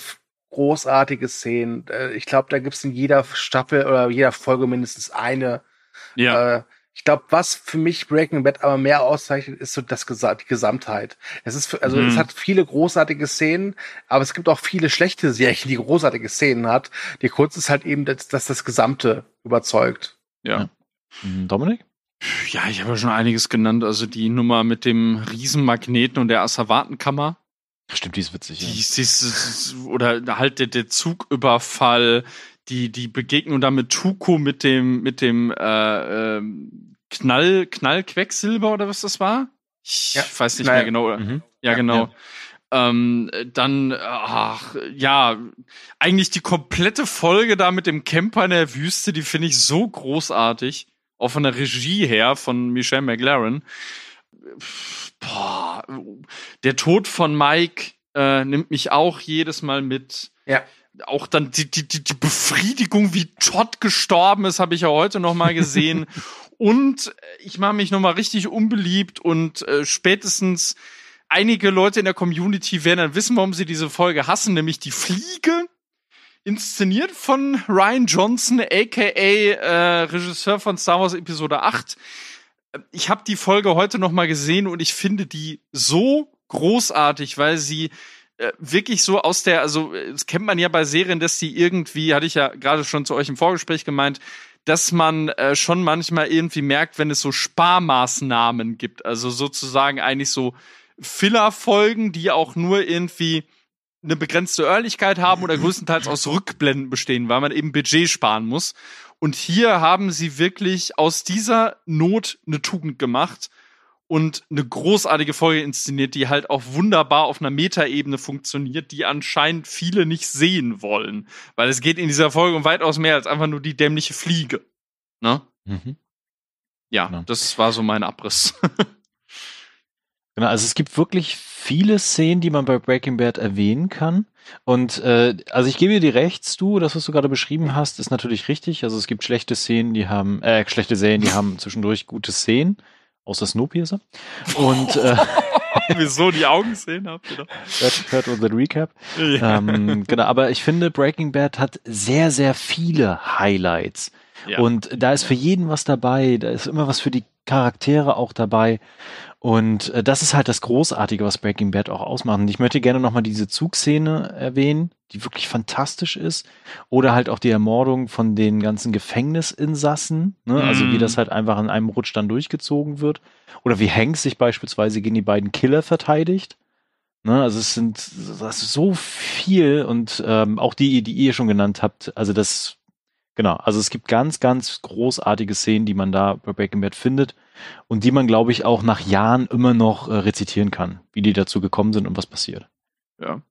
großartige Szenen. Äh, ich glaube, da gibt's in jeder Staffel oder jeder Folge mindestens eine.
Ja.
Äh, ich glaube, was für mich Breaking Bad aber mehr auszeichnet, ist so das Gesa die Gesamtheit. Es ist, für, also
Mhm.
es hat viele großartige Szenen, aber es gibt auch viele schlechte Serien, die großartige Szenen hat. Die Kunst ist halt eben, dass, dass das Gesamte überzeugt.
ja.
Mhm. Dominik?
Ja, ich habe ja schon einiges genannt. Also die Nummer mit dem Riesenmagneten und der Asservatenkammer.
Stimmt, die ist witzig.
Die,
Ja.
die, ist- oder halt der, der Zugüberfall, die, die Begegnung da mit Tuko mit dem, mit dem äh, ähm, Knall, Knallquecksilber oder was das war? Ich
Ja,
weiß nicht
Knall.
mehr genau.
Mhm.
Ja, genau. Ähm, dann, ach, ja, eigentlich die komplette Folge da mit dem Camper in der Wüste, die finde ich so großartig. Auch von der Regie her von Michelle McLaren. Boah, der Tod von Mike äh, nimmt mich auch jedes Mal mit.
Ja.
Auch dann die, die, die, die Befriedigung, wie Todd gestorben ist, habe ich ja heute noch mal gesehen. und ich mache mich noch mal richtig unbeliebt und äh, spätestens einige Leute in der Community werden dann wissen, warum sie diese Folge hassen, nämlich die Fliege. Inszeniert von Ryan Johnson, aka äh, Regisseur von Star Wars Episode 8. Ich habe die Folge heute noch mal gesehen und ich finde die so großartig, weil sie äh, wirklich so aus der, also das kennt man ja bei Serien, dass die irgendwie, hatte ich ja gerade schon zu euch im Vorgespräch gemeint, dass man äh, schon manchmal irgendwie merkt, wenn es so Sparmaßnahmen gibt, also sozusagen eigentlich so Filler-Folgen, die auch nur irgendwie eine begrenzte Örtlichkeit haben oder größtenteils aus Rückblenden bestehen, weil man eben Budget sparen muss. Und hier haben sie wirklich aus dieser Not eine Tugend gemacht und eine großartige Folge inszeniert, die halt auch wunderbar auf einer Metaebene funktioniert, die anscheinend viele nicht sehen wollen. Weil es geht in dieser Folge um weitaus mehr als einfach nur die dämliche Fliege. Ne? Mhm. Ja, ja, das war so mein Abriss.
genau, also es gibt wirklich viele Szenen, die man bei Breaking Bad erwähnen kann. Und äh, also ich gebe dir recht, du, das, was du gerade beschrieben hast, ist natürlich richtig. Also es gibt schlechte Szenen, die haben, äh, schlechte Serien, die haben zwischendurch gute Szenen. Außer Snowpiercer. Und äh,
Wieso die Augen sehen habt ihr
Hört, hört unser Recap. Ja. Ähm, genau, aber ich finde, Breaking Bad hat sehr, sehr viele Highlights. Ja. Und da ist für jeden was dabei, da ist immer was für die Charaktere auch dabei. Und äh, das ist halt das Großartige, was Breaking Bad auch ausmacht. Und ich möchte gerne nochmal diese Zugszene erwähnen, die wirklich fantastisch ist. Oder halt auch die Ermordung von den ganzen Gefängnisinsassen. Ne? Mm. Also wie mhm. das halt einfach in einem Rutsch dann durchgezogen wird. Oder wie Hanks sich beispielsweise gegen die beiden Killer verteidigt. Ne? Also es sind das ist so viel und ähm, auch die, die ihr schon genannt habt. Also das Genau, also es gibt ganz, ganz großartige Szenen, die man da bei Breaking Bad findet und die man, glaube ich, auch nach Jahren immer noch äh, rezitieren kann, wie die dazu gekommen sind und was passiert.
Ja.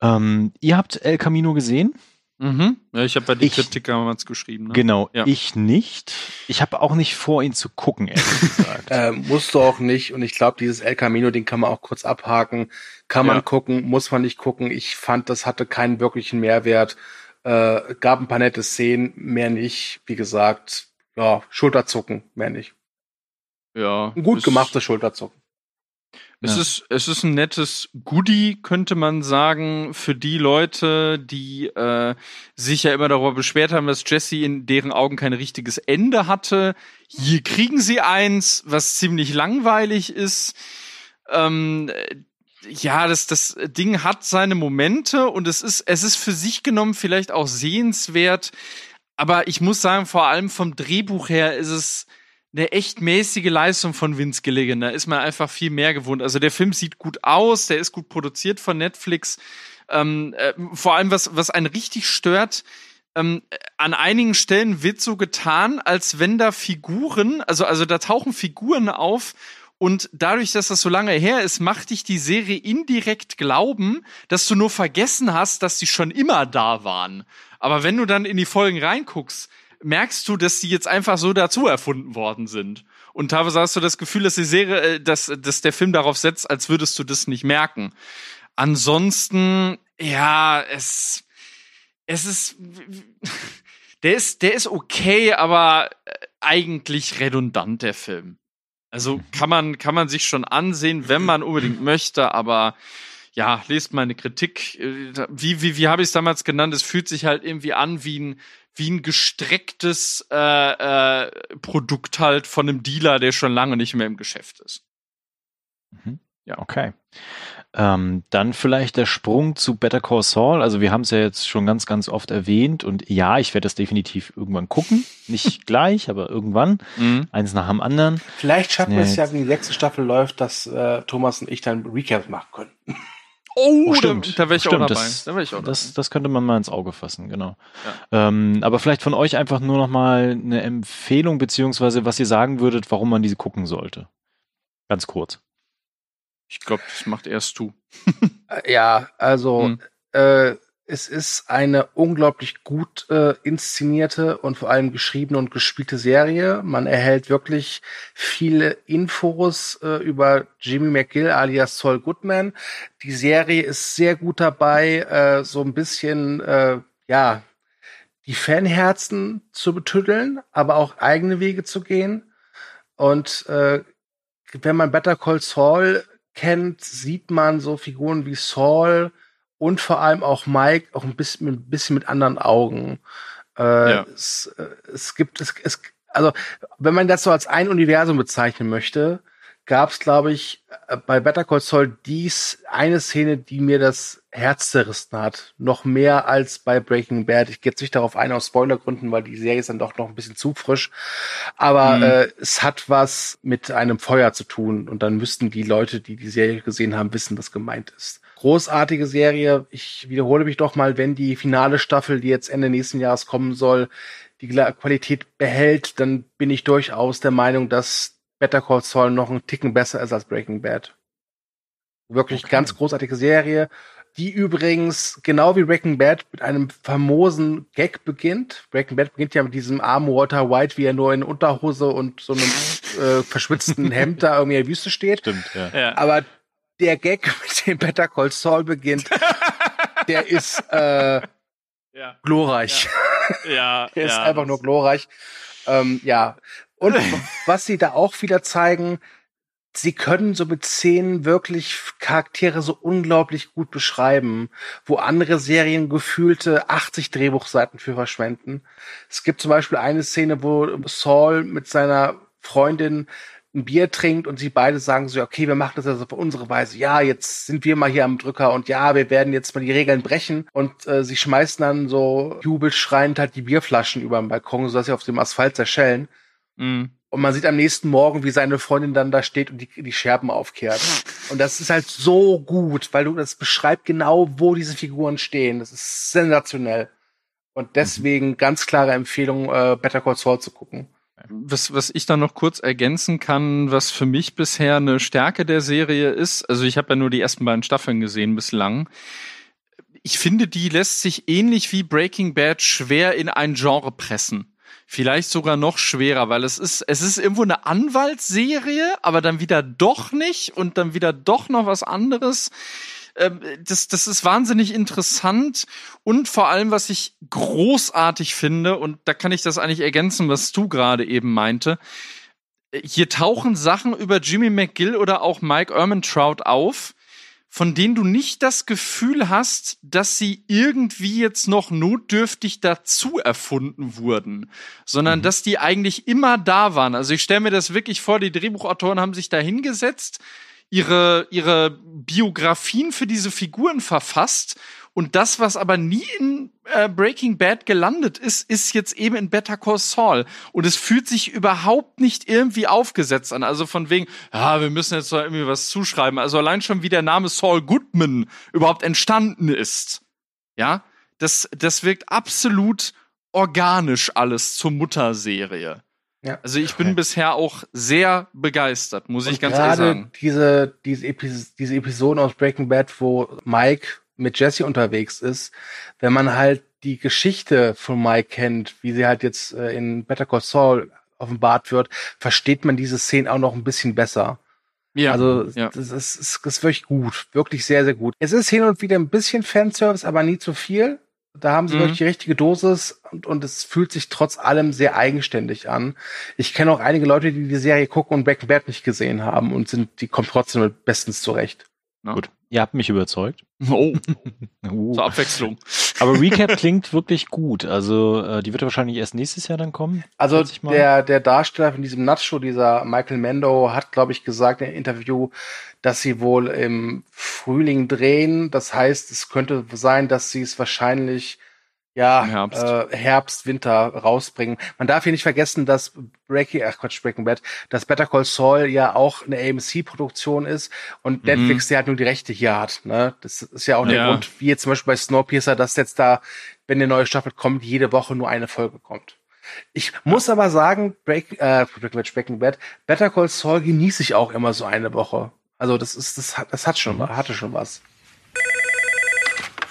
Ähm, ihr habt El Camino gesehen?
Mhm. Ja, ich habe bei die Kritik damals geschrieben. Ne?
Genau, ja. ich nicht. Ich habe auch nicht vor, ihn zu gucken, ehrlich gesagt.
ähm, musst du auch nicht. Und ich glaube, dieses El Camino, den kann man auch kurz abhaken. Kann man ja. gucken, muss man nicht gucken. Ich fand, das hatte keinen wirklichen Mehrwert. Äh, gab ein paar nette Szenen, mehr nicht. Wie gesagt, ja, Schulterzucken, mehr nicht.
Ja.
Ein gut gemachtes Schulterzucken.
Es, ja. ist, es ist ein nettes Goodie, könnte man sagen, für die Leute, die äh, sich ja immer darüber beschwert haben, dass Jesse in deren Augen kein richtiges Ende hatte. Hier kriegen sie eins, was ziemlich langweilig ist. Ähm, ja, das, das Ding hat seine Momente und es ist, es ist für sich genommen vielleicht auch sehenswert. Aber ich muss sagen, vor allem vom Drehbuch her ist es eine echt mäßige Leistung von Vince Gilligan. Da ist man einfach viel mehr gewohnt. Also der Film sieht gut aus, der ist gut produziert von Netflix. Ähm, äh, vor allem, was, was einen richtig stört, ähm, an einigen Stellen wird so getan, als wenn da Figuren, also, also da tauchen Figuren auf und dadurch, dass das so lange her ist, macht dich die Serie indirekt glauben, dass du nur vergessen hast, dass die schon immer da waren. Aber wenn du dann in die Folgen reinguckst, merkst du, dass die jetzt einfach so dazu erfunden worden sind. Und teilweise hast du das Gefühl, dass die Serie, äh, dass, dass der Film darauf setzt, als würdest du das nicht merken. Ansonsten, ja, es, es ist, der ist, der ist okay, aber äh, eigentlich redundant, der Film. Also mhm. kann man, kann man sich schon ansehen, wenn man unbedingt möchte, aber ja, lest meine Kritik. Äh, wie, wie, wie habe ich es damals genannt? Es fühlt sich halt irgendwie an wie ein, wie ein gestrecktes äh, äh, Produkt halt von einem Dealer, der schon lange nicht mehr im Geschäft ist.
Mhm. Ja, okay. Ähm, dann vielleicht der Sprung zu Better Call Saul. Also wir haben es ja jetzt schon ganz, ganz oft erwähnt und ja, ich werde das definitiv irgendwann gucken. Nicht gleich, aber irgendwann. Mhm. Eins nach dem anderen.
Vielleicht schaffen wir es ja, wenn die sechste Staffel läuft, dass äh, Thomas und ich dann Recap machen können.
Oh, oh stimmt. Da, da wäre ich, stimmt, auch dabei. Das, da wär ich auch das, das könnte man mal ins Auge fassen, genau. Ja. Ähm, aber vielleicht von euch einfach nur noch mal eine Empfehlung, beziehungsweise was ihr sagen würdet, warum man diese gucken sollte. Ganz kurz.
Ich glaube, das macht erst du.
Äh, ja, also hm. äh, es ist eine unglaublich gut äh, inszenierte und vor allem geschriebene und gespielte Serie. Man erhält wirklich viele Infos äh, über Jimmy McGill alias Saul Goodman. Die Serie ist sehr gut dabei, äh, so ein bisschen, äh, ja, die Fanherzen zu betüddeln, aber auch eigene Wege zu gehen. Und äh, wenn man Better Call Saul kennt, sieht man so Figuren wie Saul und vor allem auch Mike auch ein bisschen, ein bisschen mit anderen Augen. Äh,
Ja.
es, äh, es gibt, es, es, also wenn man das so als ein Universum bezeichnen möchte, gab es, glaube ich, äh, bei Better Call Saul dies eine Szene, die mir das Herz zerrissen hat. Noch mehr als bei Breaking Bad. Ich gehe jetzt nicht darauf ein aus Spoilergründen, weil die Serie ist dann doch noch ein bisschen zu frisch. Aber
Mhm.
äh, es hat was mit einem Feuer zu tun. Und dann müssten die Leute, die die Serie gesehen haben, wissen, was gemeint ist. Großartige Serie. Ich wiederhole mich doch mal, wenn die finale Staffel, die jetzt Ende nächsten Jahres kommen soll, die Qualität behält, dann bin ich durchaus der Meinung, dass Better Call Saul noch einen Ticken besser ist als Breaking Bad. Wirklich
Okay.
ganz großartige Serie, die übrigens genau wie Breaking Bad mit einem famosen Gag beginnt. Breaking Bad beginnt ja mit diesem armen Walter White, wie er nur in Unterhose und so einem äh, verschwitzten Hemd da irgendwie in der Wüste steht.
Stimmt, ja.
Ja.
Aber der Gag, mit dem Better Call Saul beginnt, der ist äh,
ja.
glorreich.
Ja.
Der ist
ja,
einfach nur glorreich. Ähm, ja. Und was sie da auch wieder zeigen, sie können so mit Szenen wirklich Charaktere so unglaublich gut beschreiben, wo andere Serien gefühlte 80 Drehbuchseiten für verschwenden. Es gibt zum Beispiel eine Szene, wo Saul mit seiner Freundin ein Bier trinkt und sie beide sagen so, okay, wir machen das also auf unsere Weise. Ja, jetzt sind wir mal hier am Drücker und ja, wir werden jetzt mal die Regeln brechen. Und äh, sie schmeißen dann so jubelschreiend halt die Bierflaschen über den Balkon, sodass sie auf dem Asphalt zerschellen.
Mhm.
Und man sieht am nächsten Morgen, wie seine Freundin dann da steht und die, die Scherben aufkehrt. Und das ist halt so gut, weil du das beschreibt genau, wo diese Figuren stehen. Das ist sensationell. Und deswegen ganz klare Empfehlung, äh, Better Call Saul zu gucken.
Was, was ich dann noch kurz ergänzen kann, was für mich bisher eine Stärke der Serie ist, also ich habe ja nur die ersten beiden Staffeln gesehen bislang. Ich finde, die lässt sich ähnlich wie Breaking Bad schwer in ein Genre pressen. Vielleicht sogar noch schwerer, weil es ist, es ist irgendwo eine Anwaltsserie, aber dann wieder doch nicht und dann wieder doch noch was anderes. Ähm, Das, das ist wahnsinnig interessant und vor allem, was ich großartig finde, und da kann ich das eigentlich ergänzen, was du gerade eben meinte, hier tauchen Sachen über Jimmy McGill oder auch Mike Ehrmantraut auf, von denen du nicht das Gefühl hast, dass sie irgendwie jetzt noch notdürftig dazu erfunden wurden, sondern dass die eigentlich immer da waren. Also ich stelle mir das wirklich vor, die Drehbuchautoren haben sich da hingesetzt, ihre, ihre Biografien für diese Figuren verfasst und das, was aber nie in äh, Breaking Bad gelandet ist, ist jetzt eben in Better Call Saul. Und es fühlt sich überhaupt nicht irgendwie aufgesetzt an. Also von wegen, ja, wir müssen jetzt irgendwie was zuschreiben. Also allein schon, wie der Name Saul Goodman überhaupt entstanden ist. Ja, das, das wirkt absolut organisch alles zur Mutterserie.
Ja.
Also ich bin bisher auch sehr begeistert, muss ich
Und
ganz ehrlich
gerade
sagen.
diese, diese, Epis diese Episoden aus Breaking Bad, wo Mike mit Jesse unterwegs ist, wenn man halt die Geschichte von Mike kennt, wie sie halt jetzt äh, in Better Call Saul offenbart wird, versteht man diese Szene auch noch ein bisschen besser.
Ja,
Also
ja.
das, ist, ist, ist wirklich gut, wirklich sehr, sehr gut. Es ist hin und wieder ein bisschen Fanservice, aber nie zu viel. Da haben sie
Mhm.
wirklich die richtige Dosis und, und es fühlt sich trotz allem sehr eigenständig an. Ich kenne auch einige Leute, die die Serie gucken und Breaking Bad nicht gesehen haben und sind, die kommen trotzdem bestens zurecht.
Ja.
Gut. Ihr habt mich überzeugt.
Oh,
Uh.
zur Abwechslung.
Aber Recap klingt wirklich gut. Also äh, die wird wahrscheinlich erst nächstes Jahr dann kommen.
Also der, der Darsteller von diesem Nacho, dieser Michael Mendo, hat, glaube ich, gesagt in einem Interview, dass sie wohl im Frühling drehen. Das heißt, es könnte sein, dass sie es wahrscheinlich ja,
Herbst.
Äh, Herbst, Winter rausbringen. Man darf hier nicht vergessen, dass Breaking, ach Quatsch, Breaking Bad, dass Better Call Saul ja auch eine AMC-Produktion ist und Netflix, der halt nur die Rechte hier hat. Ne? Das ist ja auch der
Ja.
Grund, wie jetzt zum Beispiel bei Snowpiercer, dass jetzt da, wenn eine neue Staffel kommt, jede Woche nur eine Folge kommt. Ich muss aber sagen, Break, äh, Breaking Bad, Breaking Bad, Better Call Saul genieße ich auch immer so eine Woche. Also das ist, das hat, das hat schon, hatte schon was.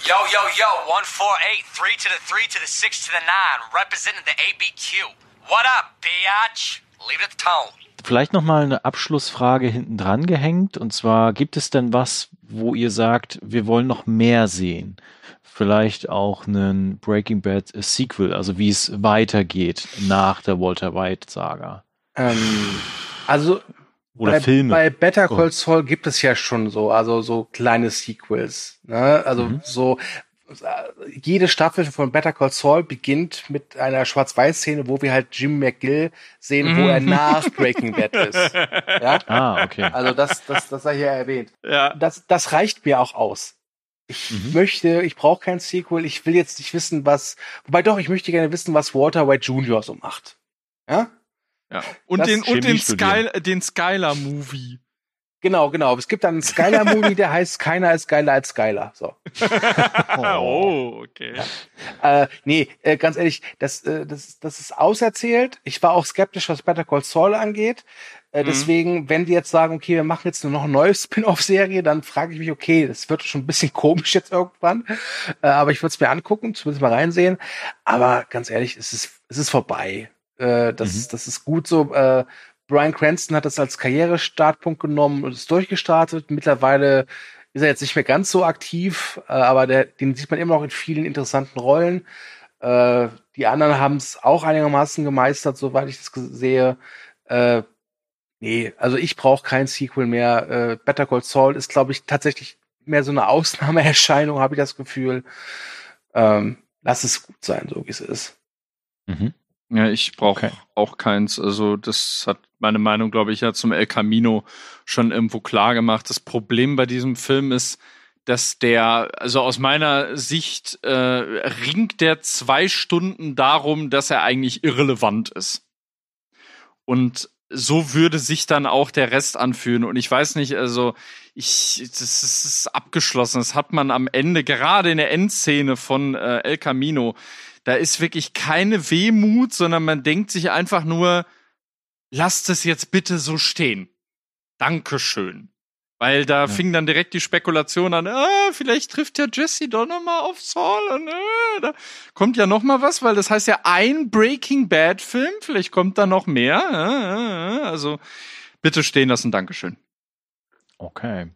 Yo, yo, yo, 148, 3 to the 3 to the 6 to the 9, representing the ABQ. What up, biatch? Leave it tone.
Vielleicht noch mal eine Abschlussfrage hinten dran gehängt. Und zwar, gibt es denn was, wo ihr sagt, wir wollen noch mehr sehen? Vielleicht auch einen Breaking Bad Sequel, also wie es weitergeht nach der Walter White Saga.
Ähm, also
Oder
bei,
Filme.
Bei Better Call
Oh.
Saul gibt es ja schon so, also so kleine Sequels. Ne? Also
Mhm.
so jede Staffel von Better Call Saul beginnt mit einer Schwarz-Weiß-Szene, wo wir halt Jim McGill sehen, wo er nach Breaking Bad ist. Ja?
ah, okay.
Also das, das, das sei hier erwähnt.
Ja.
Das, das reicht mir auch aus. Ich
Mhm.
möchte, ich brauche kein Sequel. Ich will jetzt nicht wissen, was. Wobei doch, ich möchte gerne wissen, was Walter White Jr. so macht. Ja?
Ja. Und
Das
den, und den. Sky, den Skylar-Movie.
Genau, genau. Es gibt dann einen Skylar-Movie, der heißt Keiner ist geiler als Skylar. So.
Oh, okay.
Äh, nee, äh, ganz ehrlich, das, äh, das, das ist auserzählt. Ich war auch skeptisch, was Better Call Saul angeht. Äh,
Mhm.
deswegen, wenn die jetzt sagen, okay, wir machen jetzt nur noch eine neue Spin-off-Serie, dann frage ich mich, okay, das wird schon ein bisschen komisch jetzt irgendwann. Äh, aber ich würde es mir angucken, zumindest mal reinsehen. Aber ganz ehrlich, es ist, es ist vorbei. Äh, das,
Mhm.
das ist gut so. Äh, Brian Cranston hat das als Karrierestartpunkt genommen und ist durchgestartet. Mittlerweile ist er jetzt nicht mehr ganz so aktiv, äh, aber der, den sieht man immer noch in vielen interessanten Rollen. Äh, die anderen haben es auch einigermaßen gemeistert, soweit ich das sehe. Äh, nee, also ich brauche kein Sequel mehr. Äh, Better Call Saul ist, glaube ich, tatsächlich mehr so eine Ausnahmeerscheinung, habe ich das Gefühl. Ähm, lass es gut sein, so wie es ist.
Mhm.
Ja, ich brauche
Okay.
auch keins. Also das hat meine Meinung, glaube ich, ja zum El Camino schon irgendwo klar gemacht. Das Problem bei diesem Film ist, dass der, also aus meiner Sicht, äh, ringt der zwei Stunden darum, dass er eigentlich irrelevant ist. Und so würde sich dann auch der Rest anfühlen. Und ich weiß nicht, also ich, das ist, abgeschlossen. Das hat man am Ende, gerade in der Endszene von äh, El Camino, da ist wirklich keine Wehmut, sondern man denkt sich einfach nur, lasst es jetzt bitte so stehen. Dankeschön. Weil da fing dann direkt die Spekulation an, ah, vielleicht trifft ja Jesse doch noch mal auf Saul und äh, da kommt ja noch mal was, weil das heißt ja ein Breaking Bad Film, vielleicht kommt da noch mehr. Äh, äh, also bitte stehen lassen, Dankeschön.
Okay.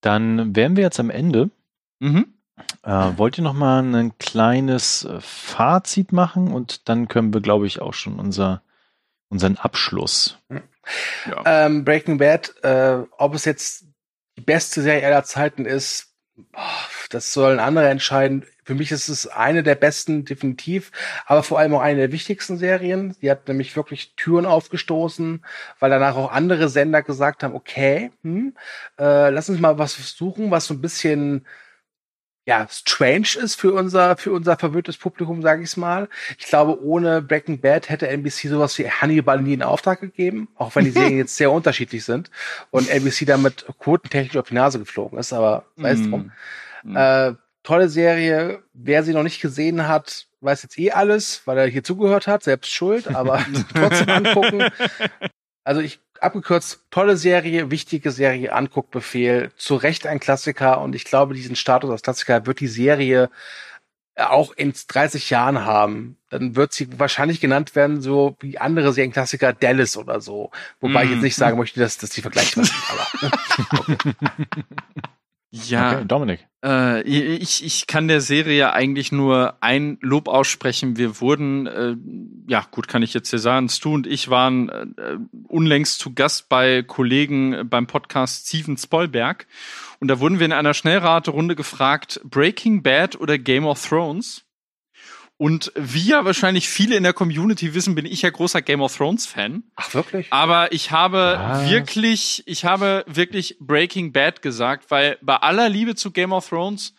Dann wären wir jetzt am Ende.
Mhm.
Äh, wollt ihr noch mal ein kleines äh, Fazit machen und dann können wir, glaube ich, auch schon unser, unseren Abschluss.
Ja.
Ähm, Breaking Bad, äh, ob es jetzt die beste Serie aller Zeiten ist, das sollen andere entscheiden. Für mich ist es eine der besten, definitiv, aber vor allem auch eine der wichtigsten Serien. Die hat nämlich wirklich Türen aufgestoßen, weil danach auch andere Sender gesagt haben, okay, hm, äh, lass uns mal was suchen, was so ein bisschen ja, strange ist für unser, für unser verwirrtes Publikum, sage ich mal. Ich glaube, ohne Breaking Bad hätte NBC sowas wie Hannibal nie in Auftrag gegeben, auch wenn die Serien jetzt sehr unterschiedlich sind und NBC damit quotentechnisch auf die Nase geflogen ist, aber sei es drum.
Mhm.
Äh, tolle Serie. Wer sie noch nicht gesehen hat, weiß jetzt eh alles, weil er hier zugehört hat, selbst schuld, aber trotzdem angucken. Also ich abgekürzt, tolle Serie, wichtige Serie, Anguckbefehl, zu Recht ein Klassiker und ich glaube, diesen Status als Klassiker wird die Serie auch in 30 Jahren haben. Dann wird sie wahrscheinlich genannt werden, so wie andere Serienklassiker Dallas oder so. Wobei ich jetzt nicht sagen möchte, dass, dass die vergleichbar sind. Aber
Ja,
Okay, Dominik.
Äh, ich, ich kann der Serie eigentlich nur ein Lob aussprechen. Wir wurden, äh, ja gut, kann ich jetzt hier sagen, Stu und ich waren äh, unlängst zu Gast bei Kollegen äh, beim Podcast Steven Spoilberg. Und da wurden wir in einer Schnellraterunde gefragt, Breaking Bad oder Game of Thrones? Und wie ja wahrscheinlich viele in der Community wissen, bin ich ja großer Game of Thrones Fan.
ach wirklich?
Aber ich habe
Was?
wirklich, ich habe wirklich Breaking Bad gesagt, weil bei aller Liebe zu Game of Thrones,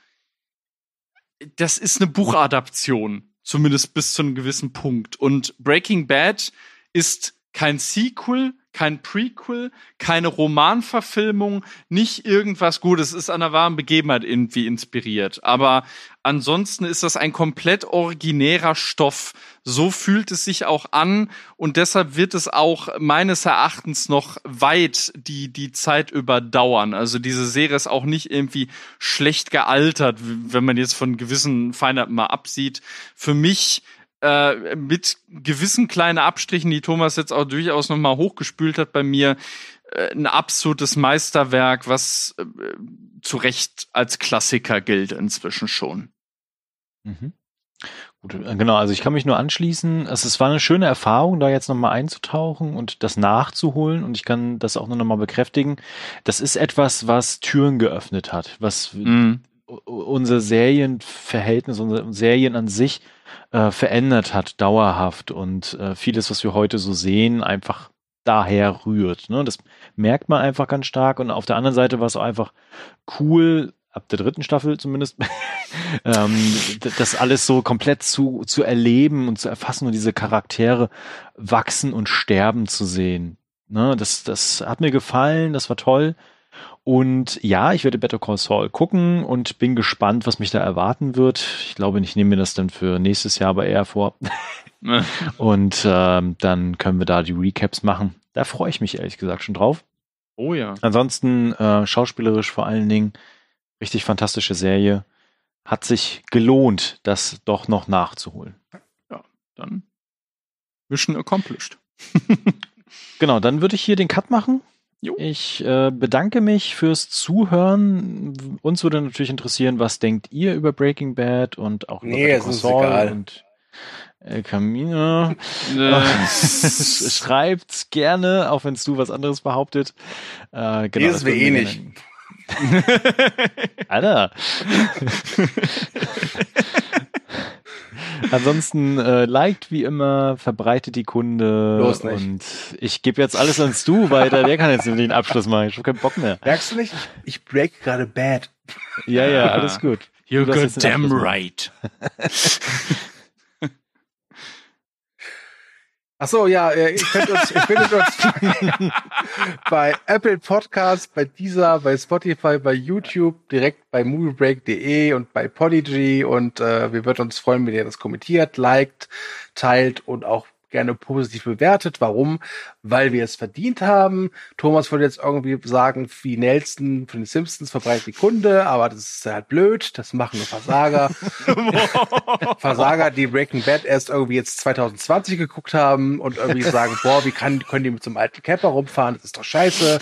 das ist eine Buchadaption, zumindest bis zu einem gewissen Punkt. Und Breaking Bad ist kein Sequel, kein Prequel, keine Romanverfilmung, nicht irgendwas Gutes. Es ist an einer wahren Begebenheit irgendwie inspiriert. Aber ansonsten ist das ein komplett originärer Stoff. So fühlt es sich auch an und deshalb wird es auch meines Erachtens noch weit die, die Zeit überdauern. Also diese Serie ist auch nicht irgendwie schlecht gealtert, wenn man jetzt von gewissen Feinheiten mal absieht. Für mich äh, mit gewissen kleinen Abstrichen, die Thomas jetzt auch durchaus noch mal hochgespült hat bei mir, äh, ein absolutes Meisterwerk, was äh, zu Recht als Klassiker gilt inzwischen schon.
Mhm. Gut, äh, genau, also ich kann mich nur anschließen. Es, es war eine schöne Erfahrung, da jetzt nochmal einzutauchen und das nachzuholen. Und ich kann das auch nur nochmal bekräftigen. Das ist etwas, was Türen geöffnet hat, was
Mhm.
unser Serienverhältnis, unsere Serien an sich äh, verändert hat, dauerhaft. Und äh, vieles, was wir heute so sehen, einfach daher rührt. Ne? Das merkt man einfach ganz stark. Und auf der anderen Seite war es auch einfach cool, ab der dritten Staffel zumindest, ähm, das alles so komplett zu, zu erleben und zu erfassen und diese Charaktere wachsen und sterben zu sehen. Ne? Das, das hat mir gefallen, das war toll. Und ja, ich werde Better Call Saul gucken und bin gespannt, was mich da erwarten wird. Ich glaube, ich nehme mir das dann für nächstes Jahr aber eher vor. Und ähm, dann können wir da die Recaps machen. Da freue ich mich ehrlich gesagt schon drauf.
Oh ja.
Ansonsten äh, schauspielerisch vor allen Dingen richtig fantastische Serie. Hat sich gelohnt, das doch noch nachzuholen.
Dann Mission accomplished.
Genau, dann würde ich hier den Cut machen.
Jo.
Ich äh, bedanke mich fürs Zuhören. Uns würde natürlich interessieren, was denkt ihr über Breaking Bad und auch über
Nee,
Saul
egal.
und El Camino.
Äh,
Schreibt gerne, auch wenn es du was anderes behauptet. Äh, genau,
Lesen
das
wir eh
gerne- Alter. Ansonsten äh, liked wie immer, verbreitet die Kunde
Los nicht.
und ich gebe jetzt alles ans Du weiter. Der kann jetzt nämlich den Abschluss machen. Ich habe keinen Bock mehr.
Merkst du nicht? Ich break gerade bad.
Ja, ja, alles gut.
you
Du darfst jetzt den
goddamn right.
Ach so, ja, äh, ihr könnt uns, ihr findet uns bei Apple Podcasts, bei Deezer, bei Spotify, bei YouTube, direkt bei moviebreak.de und bei Podigy. Und äh, wir würden uns freuen, wenn ihr das kommentiert, liked, teilt und auch gerne positiv bewertet. Warum? Weil wir es verdient haben. Thomas würde jetzt irgendwie sagen, wie Nelson von den Simpsons verbreitet die Kunde, aber das ist halt blöd. Das machen nur Versager. Versager, die Breaking Bad erst irgendwie jetzt 2020 geguckt haben und irgendwie sagen, boah, wie kann, können die mit so einem alten Camper rumfahren? Das ist doch scheiße.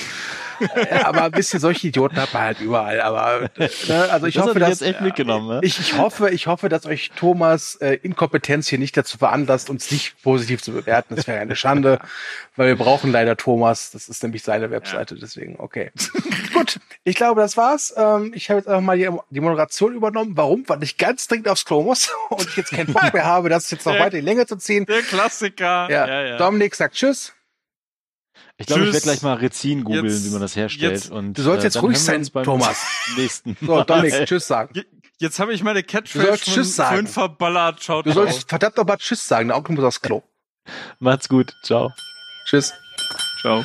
Aber ein bisschen solche Idioten hat man halt überall. Aber ne, also ich
das
hoffe, dass
jetzt echt mitgenommen. Ne?
ich, ich hoffe, ich hoffe, dass euch Thomas äh, Inkompetenz hier nicht dazu veranlasst, uns nicht positiv zu bewerten. Das wäre eine Schande, weil wir brauchen leider Thomas. Das ist nämlich seine Webseite. Deswegen, okay. Gut, ich glaube, das war's. Ähm, ich habe jetzt einfach mal die, die Moderation übernommen. Warum? Weil ich ganz dringend aufs Klo muss und ich jetzt keinen Bock mehr habe, das jetzt noch weiter in die Länge zu ziehen.
Der Klassiker.
Ja, Dominik sagt Tschüss.
Ich glaube, ich werde gleich mal Rezin googeln,
Jetzt-
wie man das herstellt.
jetzt-
und,
Du sollst
äh,
jetzt
dann
ruhig sein, Thomas.
Nächsten
So. Dominik, Tschüss sagen.
Je- Jetzt habe ich meine Catchphrase
sagen.
vorhin verballert. Schaut
Du
drauf.
sollst verdammt nochmal Tschüss sagen. Der Onkel muss aufs Klo.
Macht's gut. Ciao.
Tschüss.
Ciao.